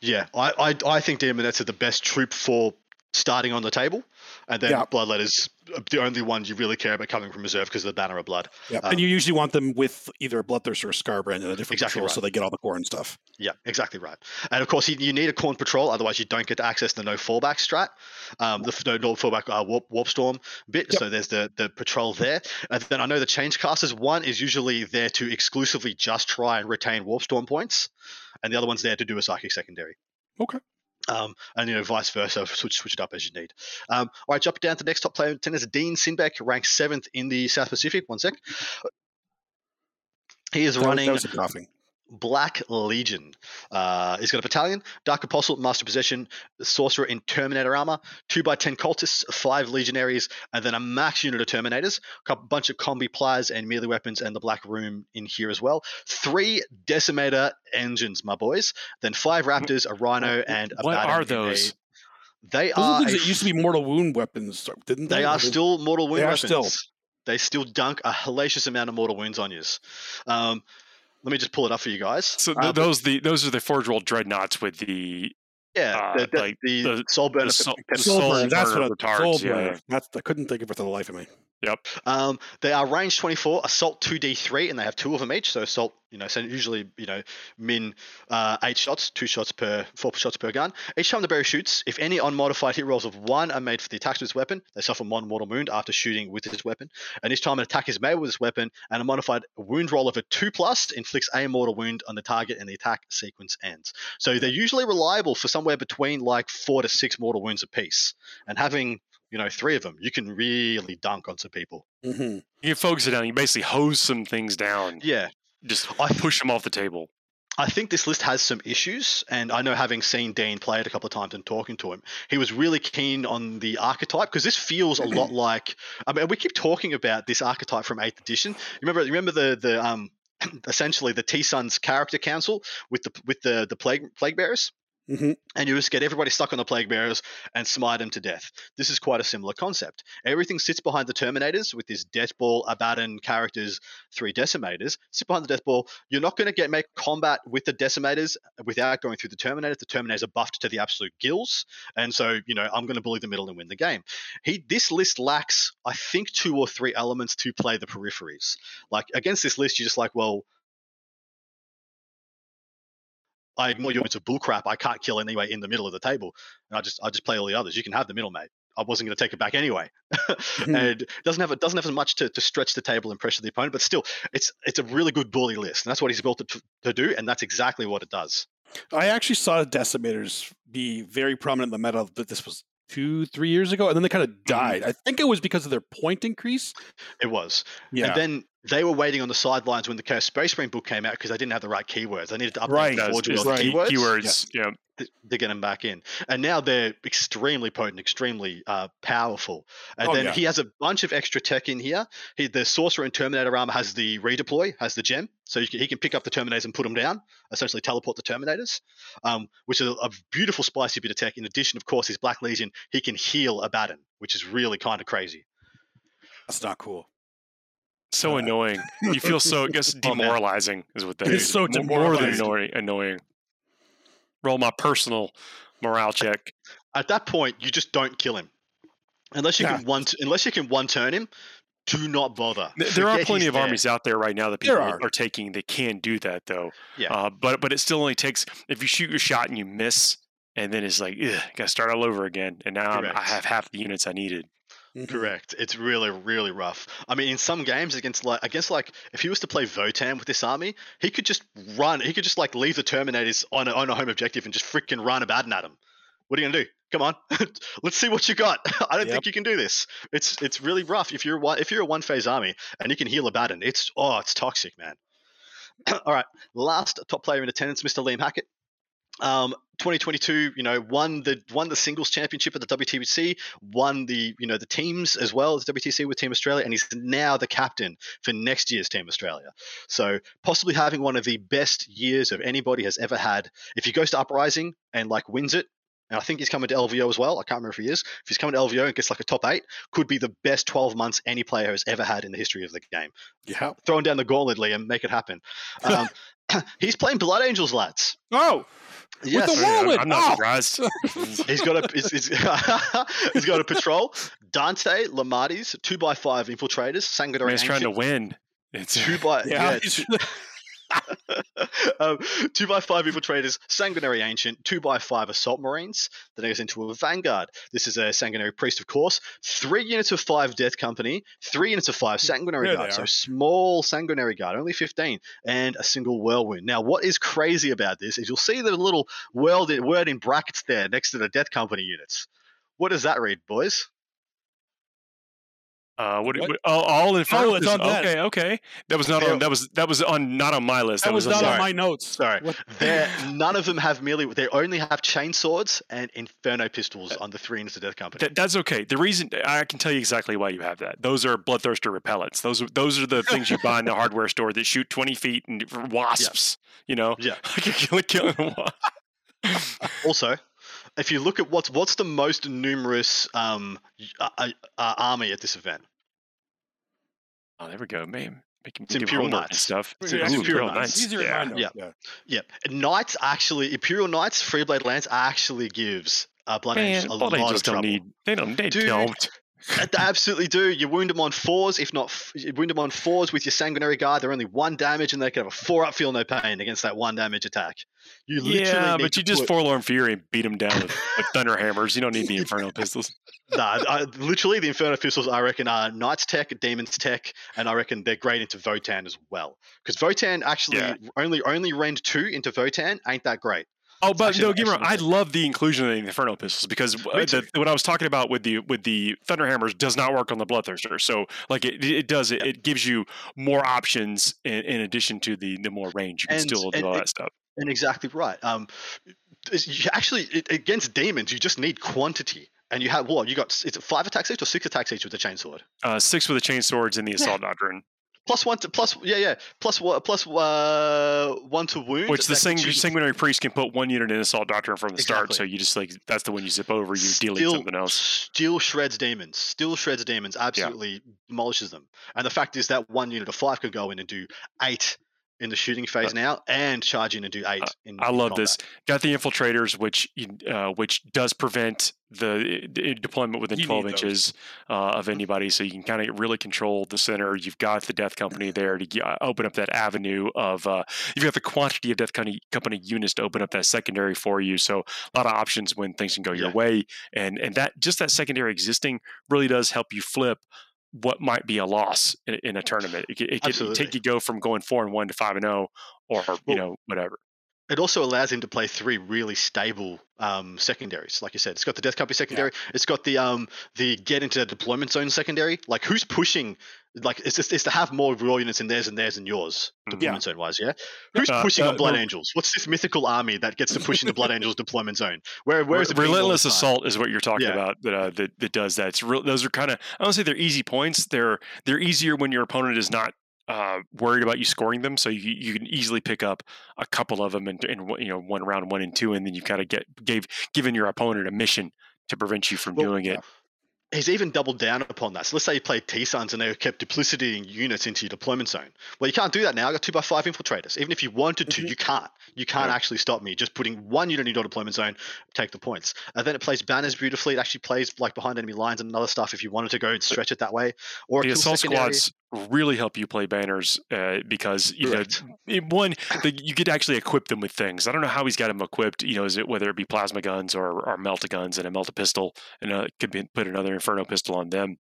Yeah, I, I, I think Demonettes are the best troop for starting on the table, and then Yeah. Bloodletters the only ones you really care about coming from reserve because of the Banner of Blood. yeah. Um, and you usually want them with either a bloodthirster or a skarbrand and a different Exactly control, right. so they get all the core and stuff. Yeah, exactly right. And of course, you, you need a Khorne Patrol, otherwise you don't get to access the no fallback strat, um, the no, no fallback uh, warp, warp storm bit. Yep. So there's the the patrol there, and then I know the change casters. One is usually there to exclusively just try and retain warp storm points, and the other one's there to do a psychic secondary. Okay. Um, and you know, vice versa, switch switch it up as you need. Um, all right, jump down to the next top player. Ten is Dean Sinbeck, ranked seventh in the South Pacific. One sec. He is That was- running That was a coughing. Black Legion. Uh, he's got a battalion, Dark Apostle, Master Possession, Sorcerer in Terminator armor, 2x10 cultists, 5 legionaries, and then a max unit of Terminators, a bunch of combi pliers and melee weapons, and the Black Room in here as well. Three Decimator engines, my boys. Then 5 Raptors, a Rhino, and a What are in a- those? They Those are are. things a that used to be mortal wound weapons, didn't they? they are still mortal wound They are weapons. still. They still dunk a hellacious amount of mortal wounds on you. Um, let me just pull it up for you guys. So th- but- those the those are the Forge World dreadnoughts with the Yeah, Uh, the, the, like the, the- soul burner. the soul- the- the Soul soul burner, That's what a retards, soul yeah. That's I couldn't think of it for the life of me. um, they are range 24, assault 2d3, and they have two of them each. So assault, you know, so usually, you know, min uh, eight shots, two shots per, four shots per gun. Each time the berry shoots, if any unmodified hit rolls of one are made for the attacks with this weapon, they suffer one mortal wound after shooting with this weapon. And each time an attack is made with this weapon, and a modified wound roll of a two plus inflicts a mortal wound on the target, and the attack sequence ends. So they're usually reliable for somewhere between like four to six mortal wounds apiece. And having you know, three of them, you can really dunk on some people. hmm you focus it down. You basically hose some things down. Yeah, Just I push them off the table. I think this list has some issues, and I know having seen Dean play it a couple of times and talking to him, he was really keen on the archetype because this feels a lot like. I mean, we keep talking about this archetype from Eighth Edition. Remember? Remember the the um, essentially the T Son's character council with the with the the plague plague bearers. Hmm and you just get everybody stuck on the plague bearers and smite them to death. This is quite a similar concept. Everything sits behind the Terminators with this Death Ball, Abaddon characters, three Decimators. Sit behind the Death Ball. You're not going to get make combat with the Decimators without going through the Terminators. The Terminators are buffed to the absolute gills, and so you know I'm going to bully the middle and win the game. He this list lacks, I think, two or three elements to play the peripheries. Like against this list, you're just like, well, I ignore you into bullcrap. I can't kill anyway in the middle of the table, and I just I just play all the others. You can have the middle, mate. I wasn't going to take it back anyway, and it doesn't have it doesn't have as much to, to stretch the table and pressure the opponent, but still, it's it's a really good bully list, and that's what he's built it to, to do, and that's exactly what it does. I actually saw decimators be very prominent in the meta. That this was two, three years ago, and then they kind of mm-hmm. died. I think it was because of their point increase. It was, Yeah, and then they were waiting on the sidelines when the Curse Space Marine book came out because they didn't have the right keywords. They needed to update Right. the Does- Forge is World key- keywords. keywords. Yeah. th- to get him back in. And now they're extremely potent, extremely uh, powerful. And Oh, then yeah. he has a bunch of extra tech in here. He, the Sorcerer and Terminator armor has the redeploy, has the gem, so you can, he can pick up the Terminators and put them down, essentially teleport the Terminators, um, which is a, a beautiful, spicy bit of tech. In addition, of course, his Black Legion, he can heal Abaddon, which is really kind of crazy. that's not cool. So Uh, annoying. You feel so, I guess, demoralizing is what that It's is. so Mo- More than demoralizing. annoying. Roll my personal morale check. At that point, you just don't kill him. Unless you Yeah. can one, unless you can one turn him, do not bother. Th- There are plenty of there. armies out there right now that people are. are. taking They can do that though. Yeah. Uh, but but it still only takes if you shoot your shot and you miss, and then it's like, ugh, gotta start all over again. And now I'm, I have half the units I needed. Mhm. Correct. It's really, really rough. I mean, in some games against like against like if he was to play Votann with this army, he could just run. He could just like leave the Terminators on a, on a home objective and just freaking run Abaddon at him. What are you gonna do? Come on, let's see what you got. I don't Yep. think you can do this. It's it's really rough. If you're one if you're a one phase army and you can heal a Abaddon, it's oh it's toxic, man. All right, last top player in attendance, Mr. Liam Hackett. Um, 2022, you know, won the won the singles championship at the WTC, won the you know the teams as well as WTC with Team Australia, and he's now the captain for next year's Team Australia. So possibly having one of the best years of anybody has ever had. If he goes to Uprising and like wins it, and I think he's coming to LVO as well. I can't remember if he is. If he's coming to LVO and gets like a top eight, could be the best 12 months any player has ever had in the history of the game. Yeah. Throwing down the gauntlet, Liam, make it happen. Um, he's playing Blood Angels, lads. Oh, Yes. the I mean, I'm- Whirlwind! I'm not Oh! surprised. He's got a he's, he's, he's got a patrol. Dante Lemartes, two by five infiltrators, Sanguinary He's trying to win. It's two by yeah. yeah, two, um, two by five infiltrators, Sanguinary Ancient, two by five Assault Marines. Then it goes into a Vanguard. This is a Sanguinary Priest, of course. Three units of five Death Company, three units of five Sanguinary There Guard. So small Sanguinary Guard, only 15, and a single Whirlwind. Now, what is crazy about this is you'll see the little word in brackets there next to the Death Company units. What does that read, boys? Uh, what, What? what- oh, all infernal. Oh, it's on that. okay, okay. That was not on. That was that was on not on my list. that was on not yours. on my notes. Sorry. None of them have merely. They only have chain swords and inferno pistols on the three units of Death Company. That, that's okay. The reason I can tell you exactly why you have that. Those are bloodthirster repellents. Those are those are the things you buy in the hardware store that shoot twenty feet and for wasps. You know, Yeah. like you're killing a wasp. Also, if you look at what's what's the most numerous um, uh, uh, uh, army at this event, Oh, there we go, man. Making me It's Imperial Knights. stuff. It's Ooh, Imperial Imperial Knights. Knights. Easier Yeah. in. Yeah. Yeah. yeah, Knights actually Imperial Knights, Freeblade Lance actually gives uh, Blood Man, Angels a Blood lot Angels of don't trouble. need. They don't. They Dude, don't. They absolutely do. You wound them on fours, if not, you wound them on fours with your sanguinary guard. They're only one damage, and they can have a four up, feel no pain against that one damage attack. You literally Yeah, but you just put- forlorn fury and beat them down with, with thunder hammers. You don't need the inferno pistols. Nah, I, literally the Inferno Pistols, I reckon, are Knights Tech, Demons Tech, and I reckon they're great into Votann as well. Because Votann actually Yeah. only only rend two into Votann ain't that great. Oh, but actually no, get me wrong. I love the inclusion of the inferno pistols because uh, the, what I was talking about with the with the thunder hammers does not work on the bloodthirster. So like it, it does it, it gives you more options in, in addition to the the more range. You can And- still do and all that stuff. And exactly right. Um, actually it, against demons, you just need quantity, and you have what you got? It's five attacks each or six attacks each with the chainsword. Uh, six with the chain swords and the assault doctrine, Plus one to plus yeah yeah plus one plus uh, one to wound. which the sang- sanguinary priest can put one unit in assault doctrine from the start. So you just like that's the one you zip over. You delete still, something else. Still shreds demons. Still shreds demons. Absolutely demolishes them. And the fact is that one unit of five could go in and do eight in the shooting phase now, and charge in and do eight. In, I love combat. this. Got the infiltrators, which uh, which does prevent the uh, deployment within You 12 inches uh, of anybody, so you can kind of really control the center. You've got the Death Company there to g- uh, open up that avenue of. Uh, you've got the quantity of Death Company, company units to open up that secondary for you. So a lot of options when things can go your Yeah. way, and and that just that secondary existing really does help you flip. What might be a loss in, in a tournament? It, it could take you go from going four and one to five and zero, or you know whatever. It also allows him to play three really stable um, secondaries. Like you said, it's got the Death Company secondary. It's got the um the get into the deployment zone secondary. Like who's pushing? Like it's just it's to have more raw units in theirs and theirs and yours deployment zone wise. Yeah. Who's Uh, pushing uh, on Blood the- Angels? What's this mythical army that gets to push into Blood Angels deployment zone? Where where is it? the relentless assault is what you're talking Yeah. about that, uh, that that does that. It's real. Those are kind of I don't say they're easy points. They're they're easier when your opponent is not uh, worried about you scoring them. So you you can easily pick up a couple of them in, in one- you know one round one and two, and then you've got to get gave given your opponent a mission to prevent you from Well, doing it. He's even doubled down upon that. So let's say you played T Suns and they kept duplicitying units into your deployment zone. Well, you can't do that now. I got two by five infiltrators. Even if you wanted to, Mhm. you can't. You can't Yeah. actually stop me. Just putting one unit in your deployment zone, take the points. And then it plays banners beautifully. It actually plays like behind enemy lines and other stuff if you wanted to go and stretch it that way. Or the assault secondary. squads really help you play banners uh, because you know Correct. it- one the, you get to actually equip them with things. I don't know how he's got them equipped. You know, is it whether it be plasma guns or or melta guns and a melta pistol, and uh, could be put another inferno pistol on them.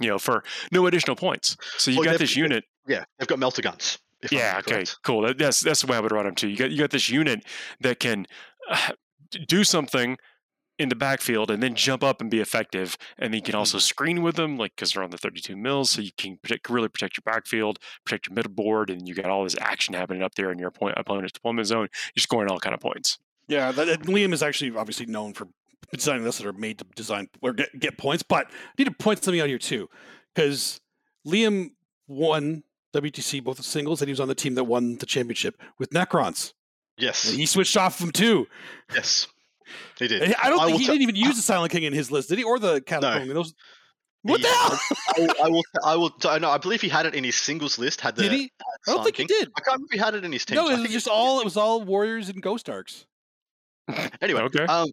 You know, for no additional points. So you Well, got this unit. Yeah, they've got melta guns. I'm Yeah. Okay. correct. Cool. That, that's that's the way I would run them too. You got you got this unit that can uh, do something in the backfield and then jump up and be effective. And then you can also mm-hmm. screen with them, like because they're on the 32 mils, so you can protect, really protect your backfield, protect your middle board, and you got all this action happening up there in your point, opponent's deployment zone. You're scoring all kind of points. Yeah, that, that- Liam is actually obviously known for designing lists that are made to design or get, get points, but I need to point something out here too, because Liam won WTC both the singles and he was on the team that won the championship with Necrons. Yes. And he switched off them too. Yes. He did. I don't I think he t- didn't even use the Silent King in his list, did he? Or the Catacomb? I mean, Those, what He- the hell? I will. I will. I will so, no, I believe he had it in his singles list. Had the. Did he? had I don't Silent think he did. I can't remember if he had it in his team. No, it was just all it was all Warriors and Ghost Arks. Anyway, Okay. um,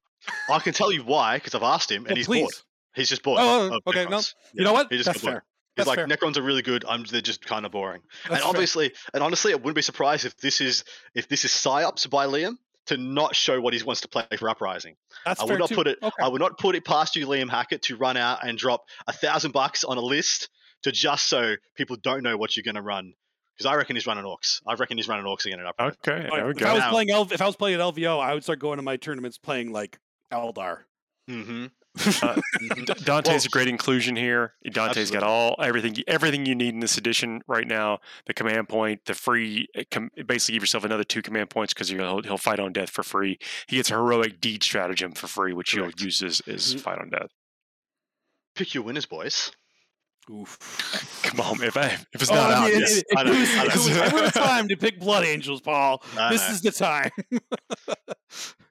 I can tell you why because I've asked him and Well, he's please. bored. He's just bored. Oh, oh, of okay, no, Necrons. You know what? He just That's bored. fair. He's That's like fair. Necrons are really good. I'm they're just kind of boring. That's and fair. obviously, and honestly, I wouldn't be surprised if this is if this is psyops by Liam to not show what he wants to play for Uprising. That's I fair would not too. put it. Okay. I would not put it past you, Liam Hackett, to run out and drop a thousand bucks on a list to just so people don't know what you're going to run. Because I reckon he's running orcs. I reckon he's running orcs again at Uprising. Okay. There we if I was Now- playing L- if I was playing at LVO, I would start going to my tournaments playing like Eldar. Mm-hmm. Uh, D- Dante's a great inclusion here. Dante's got all everything everything you need in this edition right now. The command point, the free, uh, com- basically give yourself another two command points because he'll, he'll fight on death for free. He gets a heroic deed stratagem for free, which Correct. he'll use as, as Mhm. fight on death. Pick your winners, boys. Oof. Come on, if I, if it's Oh, not I mean, obvious, it, it, I know, it was, I know. it was ever time to pick Blood Angels, Paul. I this know. is the time.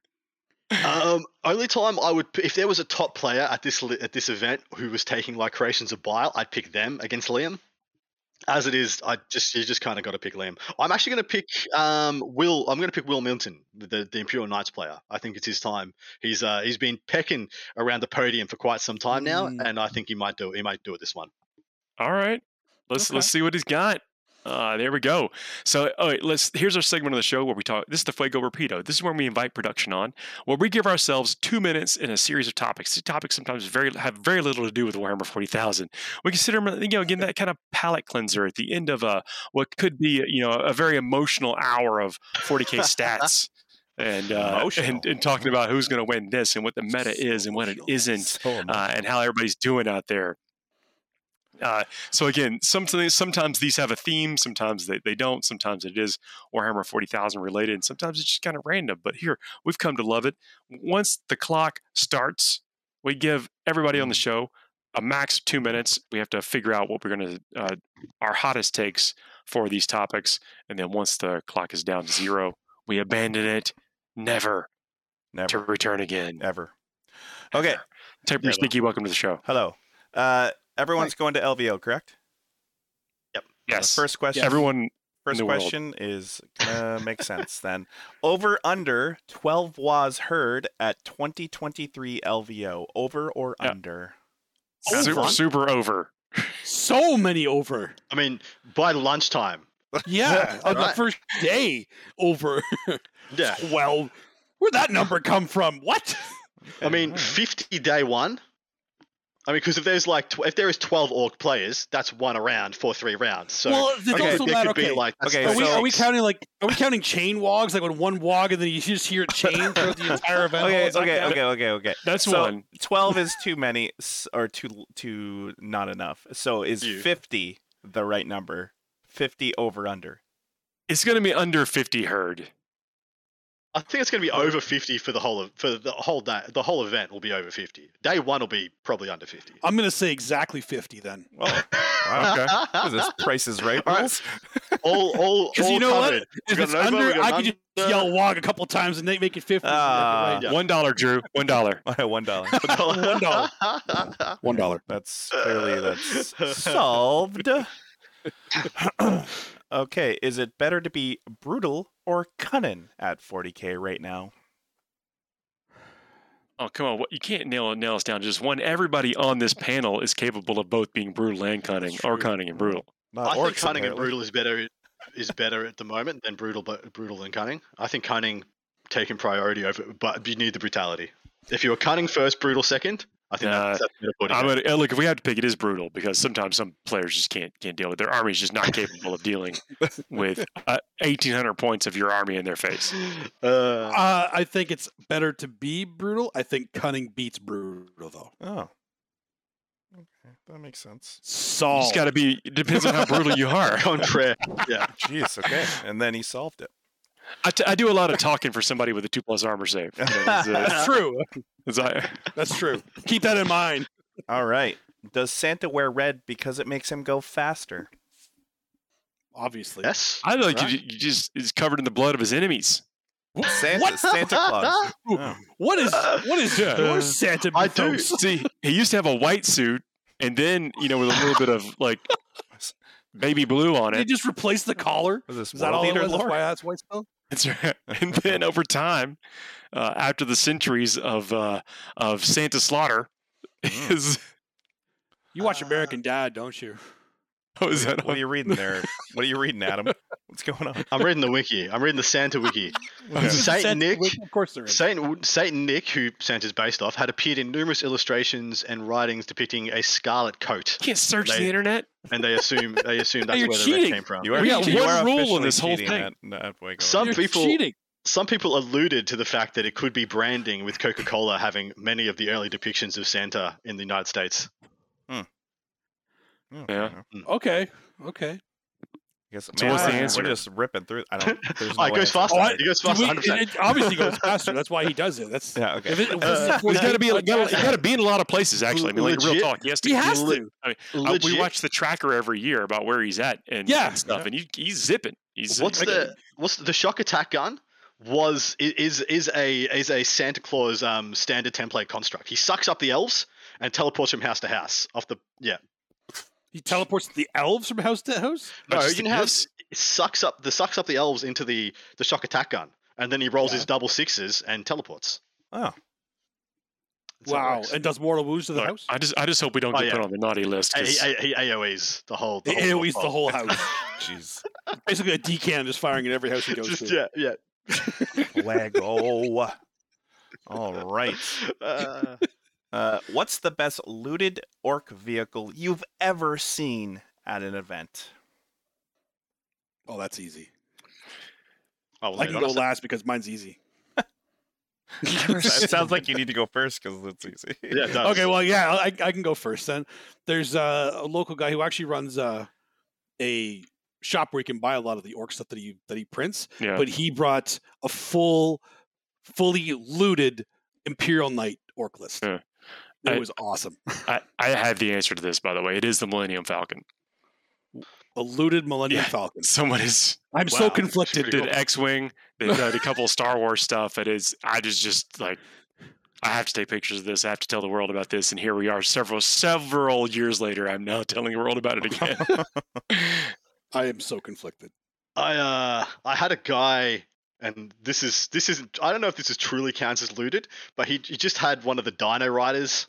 Um, only time I would, if there was a top player at this at this event who was taking like creations of bile, I'd pick them against Liam. As it is, I just you just kind of got to pick Liam. I'm actually going to pick um, Will. I'm going to pick Will Milton, the, the the Imperial Knights player. I think it's his time. He's uh, he's been pecking around the podium for quite some time now, Mm. and I think he might do. He might do it this one. All right. Let's Okay. let's see what he's got. Uh, there we go. So, all right, let's. Here's our segment of the show where we talk. This is the Fuego Rapido. This is where we invite production on, where we give ourselves two minutes in a series of topics. These topics sometimes very have very little to do with Warhammer Forty Thousand. We consider them, you know, again that kind of palate cleanser at the end of a what could be, you know, a very emotional hour of 40k stats. And, uh, and and talking about who's going to win this and what the meta is and what it isn't uh, and how everybody's doing out there. Uh, so again, sometimes sometimes these have a theme, sometimes they, they don't, sometimes it is Warhammer 40,000 related, and sometimes it's just kind of random. But here, we've come to love it. Once the clock starts, we give everybody on the show a max of two minutes. We have to figure out what we're going to, uh, our hottest takes for these topics. And then once the clock is down to zero, we abandon it, never never. to return again. ever. Okay, Never. Sneaky, welcome to the show. hello. Uh, everyone's going to LVO, correct? Yep. Yes. The first question. Everyone First the world. question is gonna make sense then. Over under 12 was heard at 2023 LVO. Over or Yeah. under? super, Over. super over. So many over. I mean, by lunchtime. Yeah, on the first day over Yeah. 12. Where'd that number come from? What? I mean, 50 day one. I mean, because if there's like tw- if there is 12 orc players, that's one around for three rounds. So well, it's okay, also there that, could okay. be like Okay, are, we, are we counting like are we counting chain wogs like when one wog and then you just hear it chain throughout the entire event? Okay, Is that okay, okay, okay, okay. That's so one. 12 is too many or too too not enough. So is You. 50 the right number? 50 over under. It's going to be under 50 herd. I think it's going to be over 50 for the whole of for the whole day. The whole event will be over 50. Day one will be probably under 50. I'm gonna say exactly 50 then. Oh, okay. what is this Price is Right All right. rules? all all Because you know what? If We it's got an over, under, I could just under. yell wog a couple times and they make it 50. Ah. Yeah. One dollar, Drew. One dollar. One dollar. One dollar. One dollar. That's clearly that's solved. okay, is it better to be brutal or cunning at 40k right now? Oh, come on. You can't nail, nail us down just one. Everybody on this panel is capable of both being brutal and cunning, or cunning and brutal. Not I think orcs, cunning and brutal is better is better at the moment than brutal but brutal than cunning. I think cunning taking priority over, but you need the brutality. If you were cunning first, brutal second, I think Nah, that's, that's better putting I'm gonna, uh, look, if we have to pick, it is brutal because sometimes some players just can't can't deal with their army is just not capable of dealing with uh, 1,800 points of your army in their face. Uh, Uh, I think it's better to be brutal. I think cunning beats brutal though. Oh. Okay, that makes sense. You Solved. just got to be. It depends on how brutal you are. contraire. Yeah. Jeez, okay. And then he solved it. I, t- I do a lot of talking for somebody with a two plus armor save. It's, uh, That's true. it's, I, That's true. Keep that in mind. All right. Does Santa wear red because it makes him go faster? Obviously. Yes. I like Right. you, you just is covered in the blood of his enemies. Santa, What? Santa Claus. Oh. What is what is Yeah. your Santa I do. mythos? See, he used to have a white suit, and then you know with a little bit of like baby blue on it. you just replaced the collar? Was this Is that all it Eater was? That's why that's white spell? That's right. And then over time, uh, after the centuries of uh, of Santa slaughter, Mm. is You watch Uh, American Dad, don't you? Oh, what was that? What are you reading there? What are you reading, Adam? What's going on? I'm reading the wiki. I'm reading the Santa wiki. Okay. Saint Santa- Nick. Of course there is. Saint Saint Nick, who Santa's based off, had appeared in numerous illustrations and writings depicting a scarlet coat, You can't search They- the internet. and they assume they assume that's you're where the cheating. red came from. You are, We got you one are rule in this whole thing. At, at Waco. Some You're people- cheating. Some people alluded to the fact that it could be branding, with Coca-Cola having many of the early depictions of Santa in the United States. Hmm. Oh, Yeah. Okay. Okay. I guess, So man, what's the we're- answer? We're just ripping through. I don't. There's no Oh, it goes answer. faster. Oh, I- it goes faster. we- it, it obviously goes faster. That's why he does it. That's Yeah. Okay. if it, if this is Uh, a He's got to be. 40 Got to be in a lot of places. Actually, I mean, like real talk. He has to. He has to. I mean, uh, we watch the tracker every year about where he's at and, Yeah. and stuff, Yeah. and he, he's zipping. He's What's like, the what's the, the shock attack gun? Was is is a is a Santa Claus um standard template construct. He sucks up the elves and teleports from house to house. Off the yeah. He teleports the elves from house to house. No, just you the know how gifts? it sucks up the sucks up the elves into the the shock attack gun, and then he rolls Yeah. his double sixes and teleports. Oh, That's Wow. And does mortal wounds to the Look, house? I just, I just hope we don't Oh, get yeah. put on the naughty list. he, 'cause- he, he AOE's the whole. The The whole, AoE's the whole house. jeez. Basically, a decan just firing at every house he goes Just to. yeah, yeah. Lego. All right. Uh, Uh, what's the best looted orc vehicle you've ever seen at an event? Oh, that's easy. oh, well, I can go that's- last because mine's easy. it sounds like you need to go first because it's easy. Yeah, it does. Okay, well, yeah, I, I can go first then. There's uh, a local guy who actually runs uh, a shop where you can buy a lot of the orc stuff that he that he prints. yeah. But he brought a full, fully looted Imperial Knight orc list. Yeah. It I- was awesome. I, I have the answer to this, by the way. It is the Millennium Falcon. A looted Millennium Yeah. Falcon. Someone is I'm Wow, so conflicted. pretty did cool. X-wing. They did a couple of Star Wars stuff. It is. I just just like. I have to take pictures of this. I have to tell the world about this. And here we are, several several years later. I'm now telling the world about it again. I am so conflicted. I uh I had a guy and this is this isn't I don't know if this is truly counts as looted, but he he just had one of the Dino Riders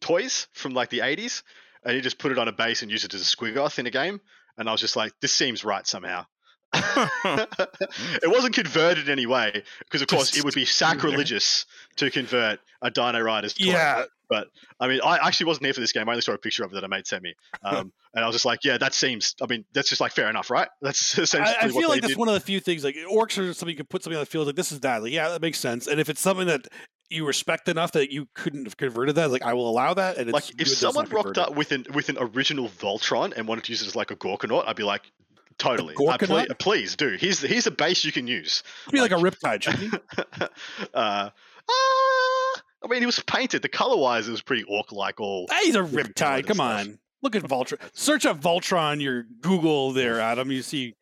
toys from like the 80s and he just put it on a base and used it as a squiggoth in a game and I was just like this seems right somehow. it wasn't converted in any way because of course it would be sacrilegious to convert a Dino Riders toy. Yeah, But I mean, I actually wasn't here for this game. I only saw a picture of it that a mate sent me, um, and I was just like, "Yeah, that seems. I mean, that's just like fair enough, right? That's essentially I, I feel like that's did. one of the few things. Like orcs are something you can put something on the field. Like this is that. Like yeah, that makes sense. And if it's something that you respect enough that you couldn't have converted that, like I will allow that. And it's like if someone rocked up with an with an original Voltron and wanted to use it as like a Gorkanaut, I'd be like, totally. Uh, Gorkanaut? please do. Here's here's a base you can use. It'd be like a riptide, shouldn't he? uh, ah, I mean, he was painted. The color wise, it was pretty orc like. All Ah, he's a riptide. Come stuff. on, look at Voltron. Search up Voltron. Your Google there, Adam. You see.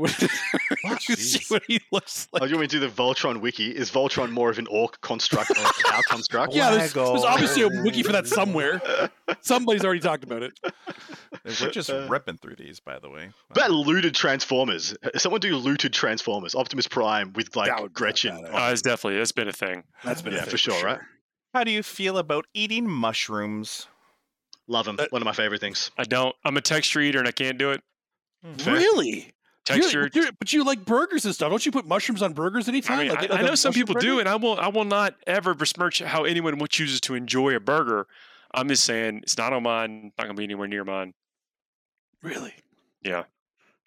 What, you see what he looks Oh, you want me to do the Voltron wiki? Is Voltron more of an orc construct or a Tau construct? Yeah, there's, there's obviously a wiki for that somewhere. Somebody's already talked about it. We're just uh, ripping through these, by the way. About looted Transformers. Someone do looted Transformers. Optimus Prime with like That Gretchin. badass. Uh, it's definitely it's been a thing. That's been a Yeah, thing for sure, right? How do you feel about eating mushrooms? Love them. That- uh, One of my favorite things. I don't. I'm a texture eater and I can't do it. Hmm. Fair. Really? You- Texture. you- but you like burgers and stuff. Don't you put mushrooms on burgers anytime? I mean, Like- I, like I a know some mushroom people do, and I will. I will not ever besmirch how anyone chooses to enjoy a burger. I'm just saying it's not on mine. Not gonna be anywhere near mine. Really? Yeah.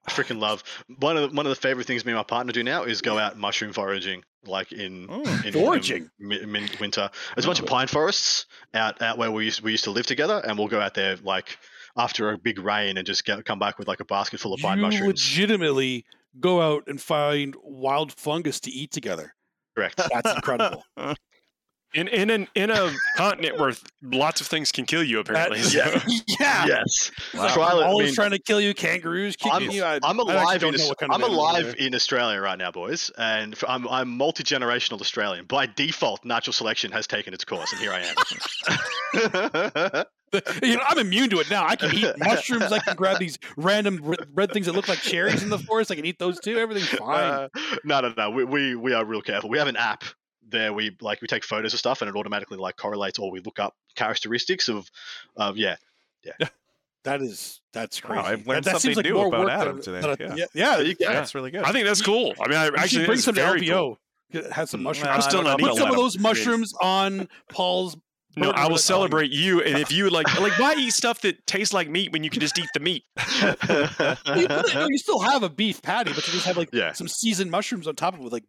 I freaking love one of the, one of the favorite things me and my partner do now is go out mushroom foraging, like in, Mm. in Foraging? mi- min- winter. There's a bunch of Oh. pine forests out out where we used we used to live together, and we'll go out there like after a big rain and just get, come back with like a basket full of pine you mushrooms. legitimately go out and find wild fungus to eat together. Correct. That's incredible. In in an, in a continent where lots of things can kill you, apparently. That- so- yeah. yeah. Yes. Like, Try it, I mean, trying to kill you, kangaroos kicking I'm, you. I, I'm alive. don't In, know Aus- what kind of I'm alive in Australia right now, boys, and f- I'm I'm multi generational Australian. By default, natural selection has taken its course, and here I am. You know, I'm immune to it now. I can eat mushrooms. I can grab these random r- red things that look like cherries in the forest. I can eat those too. Everything's fine. Uh, no, no, no. We, we we are real careful. We have an app there. We like we take photos of stuff, and it automatically like correlates, or we look up characteristics of, of yeah. yeah. that is that's crazy. Wow, I've That- learned that, seems something like new more about Adam than- today, than a- yeah. yeah, yeah. You. Yeah. That's really good. I think that's cool. I mean, I You actually should bring some to very LVO. cool. Get- Have some Mm, mushrooms. well, I'm still don't not Put some of those mushrooms on Paul's. No, I will celebrate you, and if you like, like, why eat stuff that tastes like meat when you can just eat the meat? You, put you still have a beef patty, but you just have like Yeah. some seasoned mushrooms on top of it, with like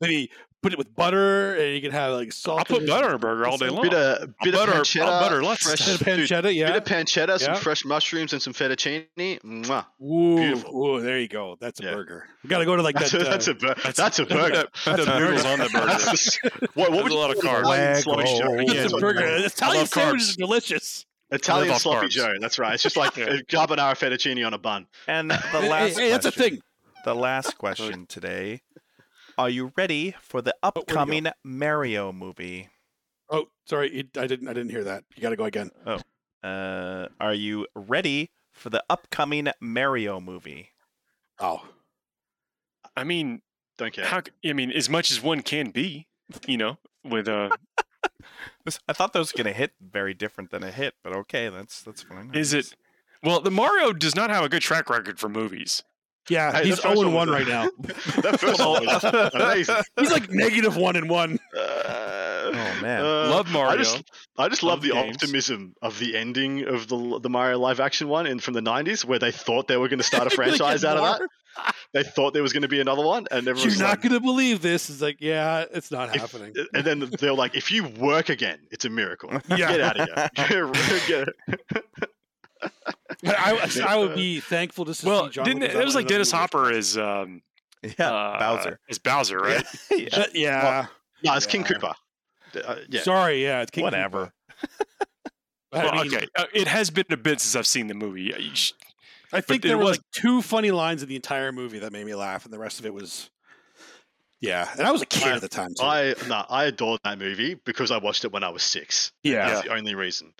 maybe put it with butter, and you can have like salt. I'll put butter on a burger all day long. bit of bit butter- of I'll pancetta, butter lots fresh, Bit of dude, pancetta, yeah. bit of pancetta, some Yeah. fresh mushrooms, and some fettuccine. Mwah. Ooh, beautiful. ooh, there you go. That's a Yeah. burger. We got to go to like That's, that. a, that's uh, a bur- that's- that's, a burger. the- put the noodles on the burger. That's what, what There's would a lot of call carbs. Italian sloppy Waggle. Joe? It's a burger. I Italian love sandwiches carbs. are delicious. Italian sloppy carbs. Joe. That's right. It's just like Yeah. a carbonara fettuccine on a bun. And the last hey, that's a thing. The last question today. Are you ready for the where'd upcoming Mario movie? Oh, sorry, it, I didn't. I didn't hear that. You got to go again. Uh, are you ready for the upcoming Mario movie? Oh, I mean, Don't care. how? c- I mean, as much as one can be, you know, with uh, I thought that was gonna hit very different than a hit, but okay, that's that's fine. Is it? Well, the Mario does not have a good track record for movies. Yeah, Hey, he's first zero one and one was right now. that first one was amazing. He's like negative one and one. Uh, Oh, man. Love Mario. I just, I just love, Love the games. optimism of the ending of the the Mario live action one in from the '90s, where they thought they were going to start a franchise get out of that. They thought there was going to be another one, and everyone You're not like, going to believe this. It's like, yeah, it's not If- happening. and then they're like, if you work again, it's a miracle. Yeah. Get out of here. Get- I, I would be thankful to see well, John didn't it, it was like Dennis movie. Hopper as um, yeah, uh, Bowser. as Bowser, right? yeah. Uh, yeah. no, it's King Yeah. Koopa. Uh, yeah. Sorry, yeah, it's King Whatever. Koopa. I, mean, okay, uh, it has been a bit since I've seen the movie. Sh- I think there were was- like two funny lines in the entire movie that made me laugh, and the rest of it was, yeah. And I was a kid I- at the time. Too. I no, I adored that movie because I watched it when I was six. yeah. That's the only reason.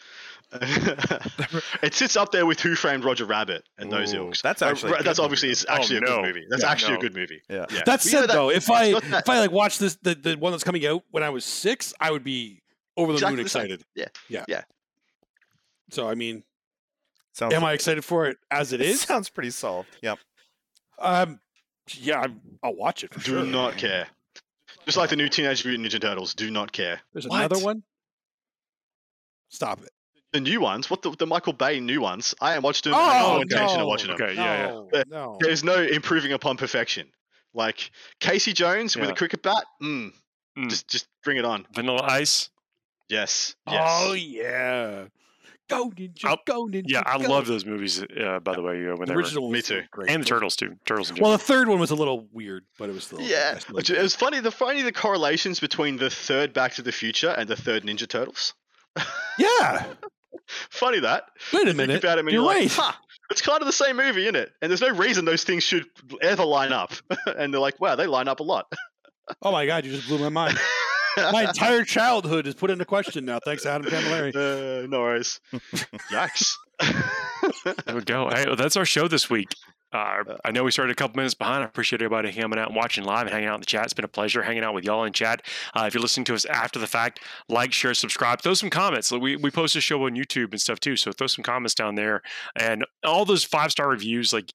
it sits up there with Who Framed Roger Rabbit and those Ooh, ilks. that's Uh, actually a good that's movie, obviously though. is actually Oh, a good no. movie. That's Yeah, actually no. a good movie. Yeah. Yeah. That You know said, that- though, if I that- if I like watch this the, the one that's coming out when I was six, I would be over the Exactly moon the excited. Yeah. yeah, Yeah. So I mean, Sounds, am I excited for it as it It is? sounds pretty solved. Yep. Um, yeah, I'm, I'll watch it for do sure. not care. Just like the new Teenage Mutant Ninja Turtles, do not care. There's What? another one. Stop it. The new ones, what the, the Michael Bay new ones? I am watching them. Oh, I have no no. intention of watching them. Okay, yeah, yeah. no, Yeah. no. There's no improving upon perfection. Like Casey Jones with a cricket bat. Mm, Mm. Just just bring it on. Vanilla Ice. Yes. Yes. Oh yeah. Go ninja, I'll- go ninja. Yeah, I go. love those movies. Uh, by the way, uh, when the original. Me too. Great. and the turtles too. Turtles and Well, the third one was a little weird, but it was still. Yeah, which- it was funny. The funny the correlations between the third Back to the Future and the third Ninja Turtles. Yeah. funny that. Wait a minute. about it, and You're you're, right. like, huh, it's kind of the same movie, isn't it? And there's no reason those things should ever line up. and they're like, wow, they line up a lot. Oh my god, you just blew my mind. my entire childhood is put into question now. Thanks, to Adam Camilleri. Uh, no worries. Yikes. There we go. Hey, well, that's our show this week. Uh, I know we started a couple minutes behind. I appreciate everybody hanging out and watching live and hanging out in the chat. It's been a pleasure hanging out with y'all in chat. Uh, if you're listening to us after the fact, like, share, subscribe, throw some comments. We, we post a show on YouTube and stuff too, so throw some comments down there. And all those five star reviews, like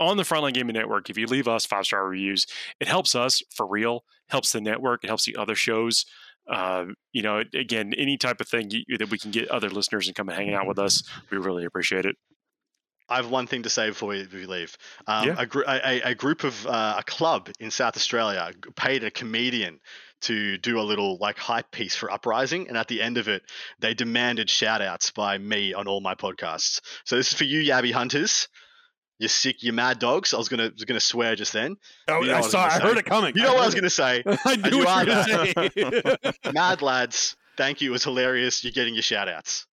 on the Frontline Gaming Network, if you leave us five star reviews, it helps us for real, helps the network, it helps the other shows. Uh, you know, again, any type of thing you, that we can get other listeners and come and hang out with us, we really appreciate it. I have one thing to say before we, leave. Um, Yeah. a, gr- a- a group of uh, a club in South Australia paid a comedian to do a little like hype piece for Uprising, and at the end of it, they demanded shout outs by me on all my podcasts. So this is for you, Yabby Hunters. You sick, you mad dogs. I was gonna was gonna swear just then. Oh, You know I what I was saw. gonna I heard it coming. You know what I was gonna say. I knew you what you are were gonna say. Mad lads, thank you. It was hilarious. You're getting your shout outs.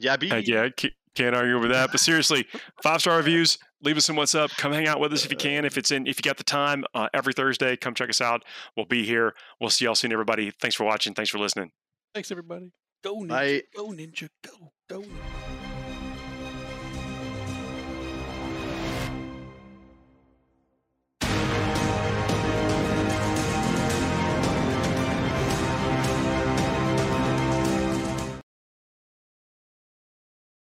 Yabby. Heck yeah, can't argue with that. But seriously, five star reviews. Leave us some what's up. Come hang out with us if you can. If it's in, if you got the time, uh, every Thursday, come check us out. We'll be here. We'll see y'all soon, everybody. Thanks for watching. Thanks for listening. Thanks, everybody. Go ninja. Bye. Go ninja. Go. Go. Ninja.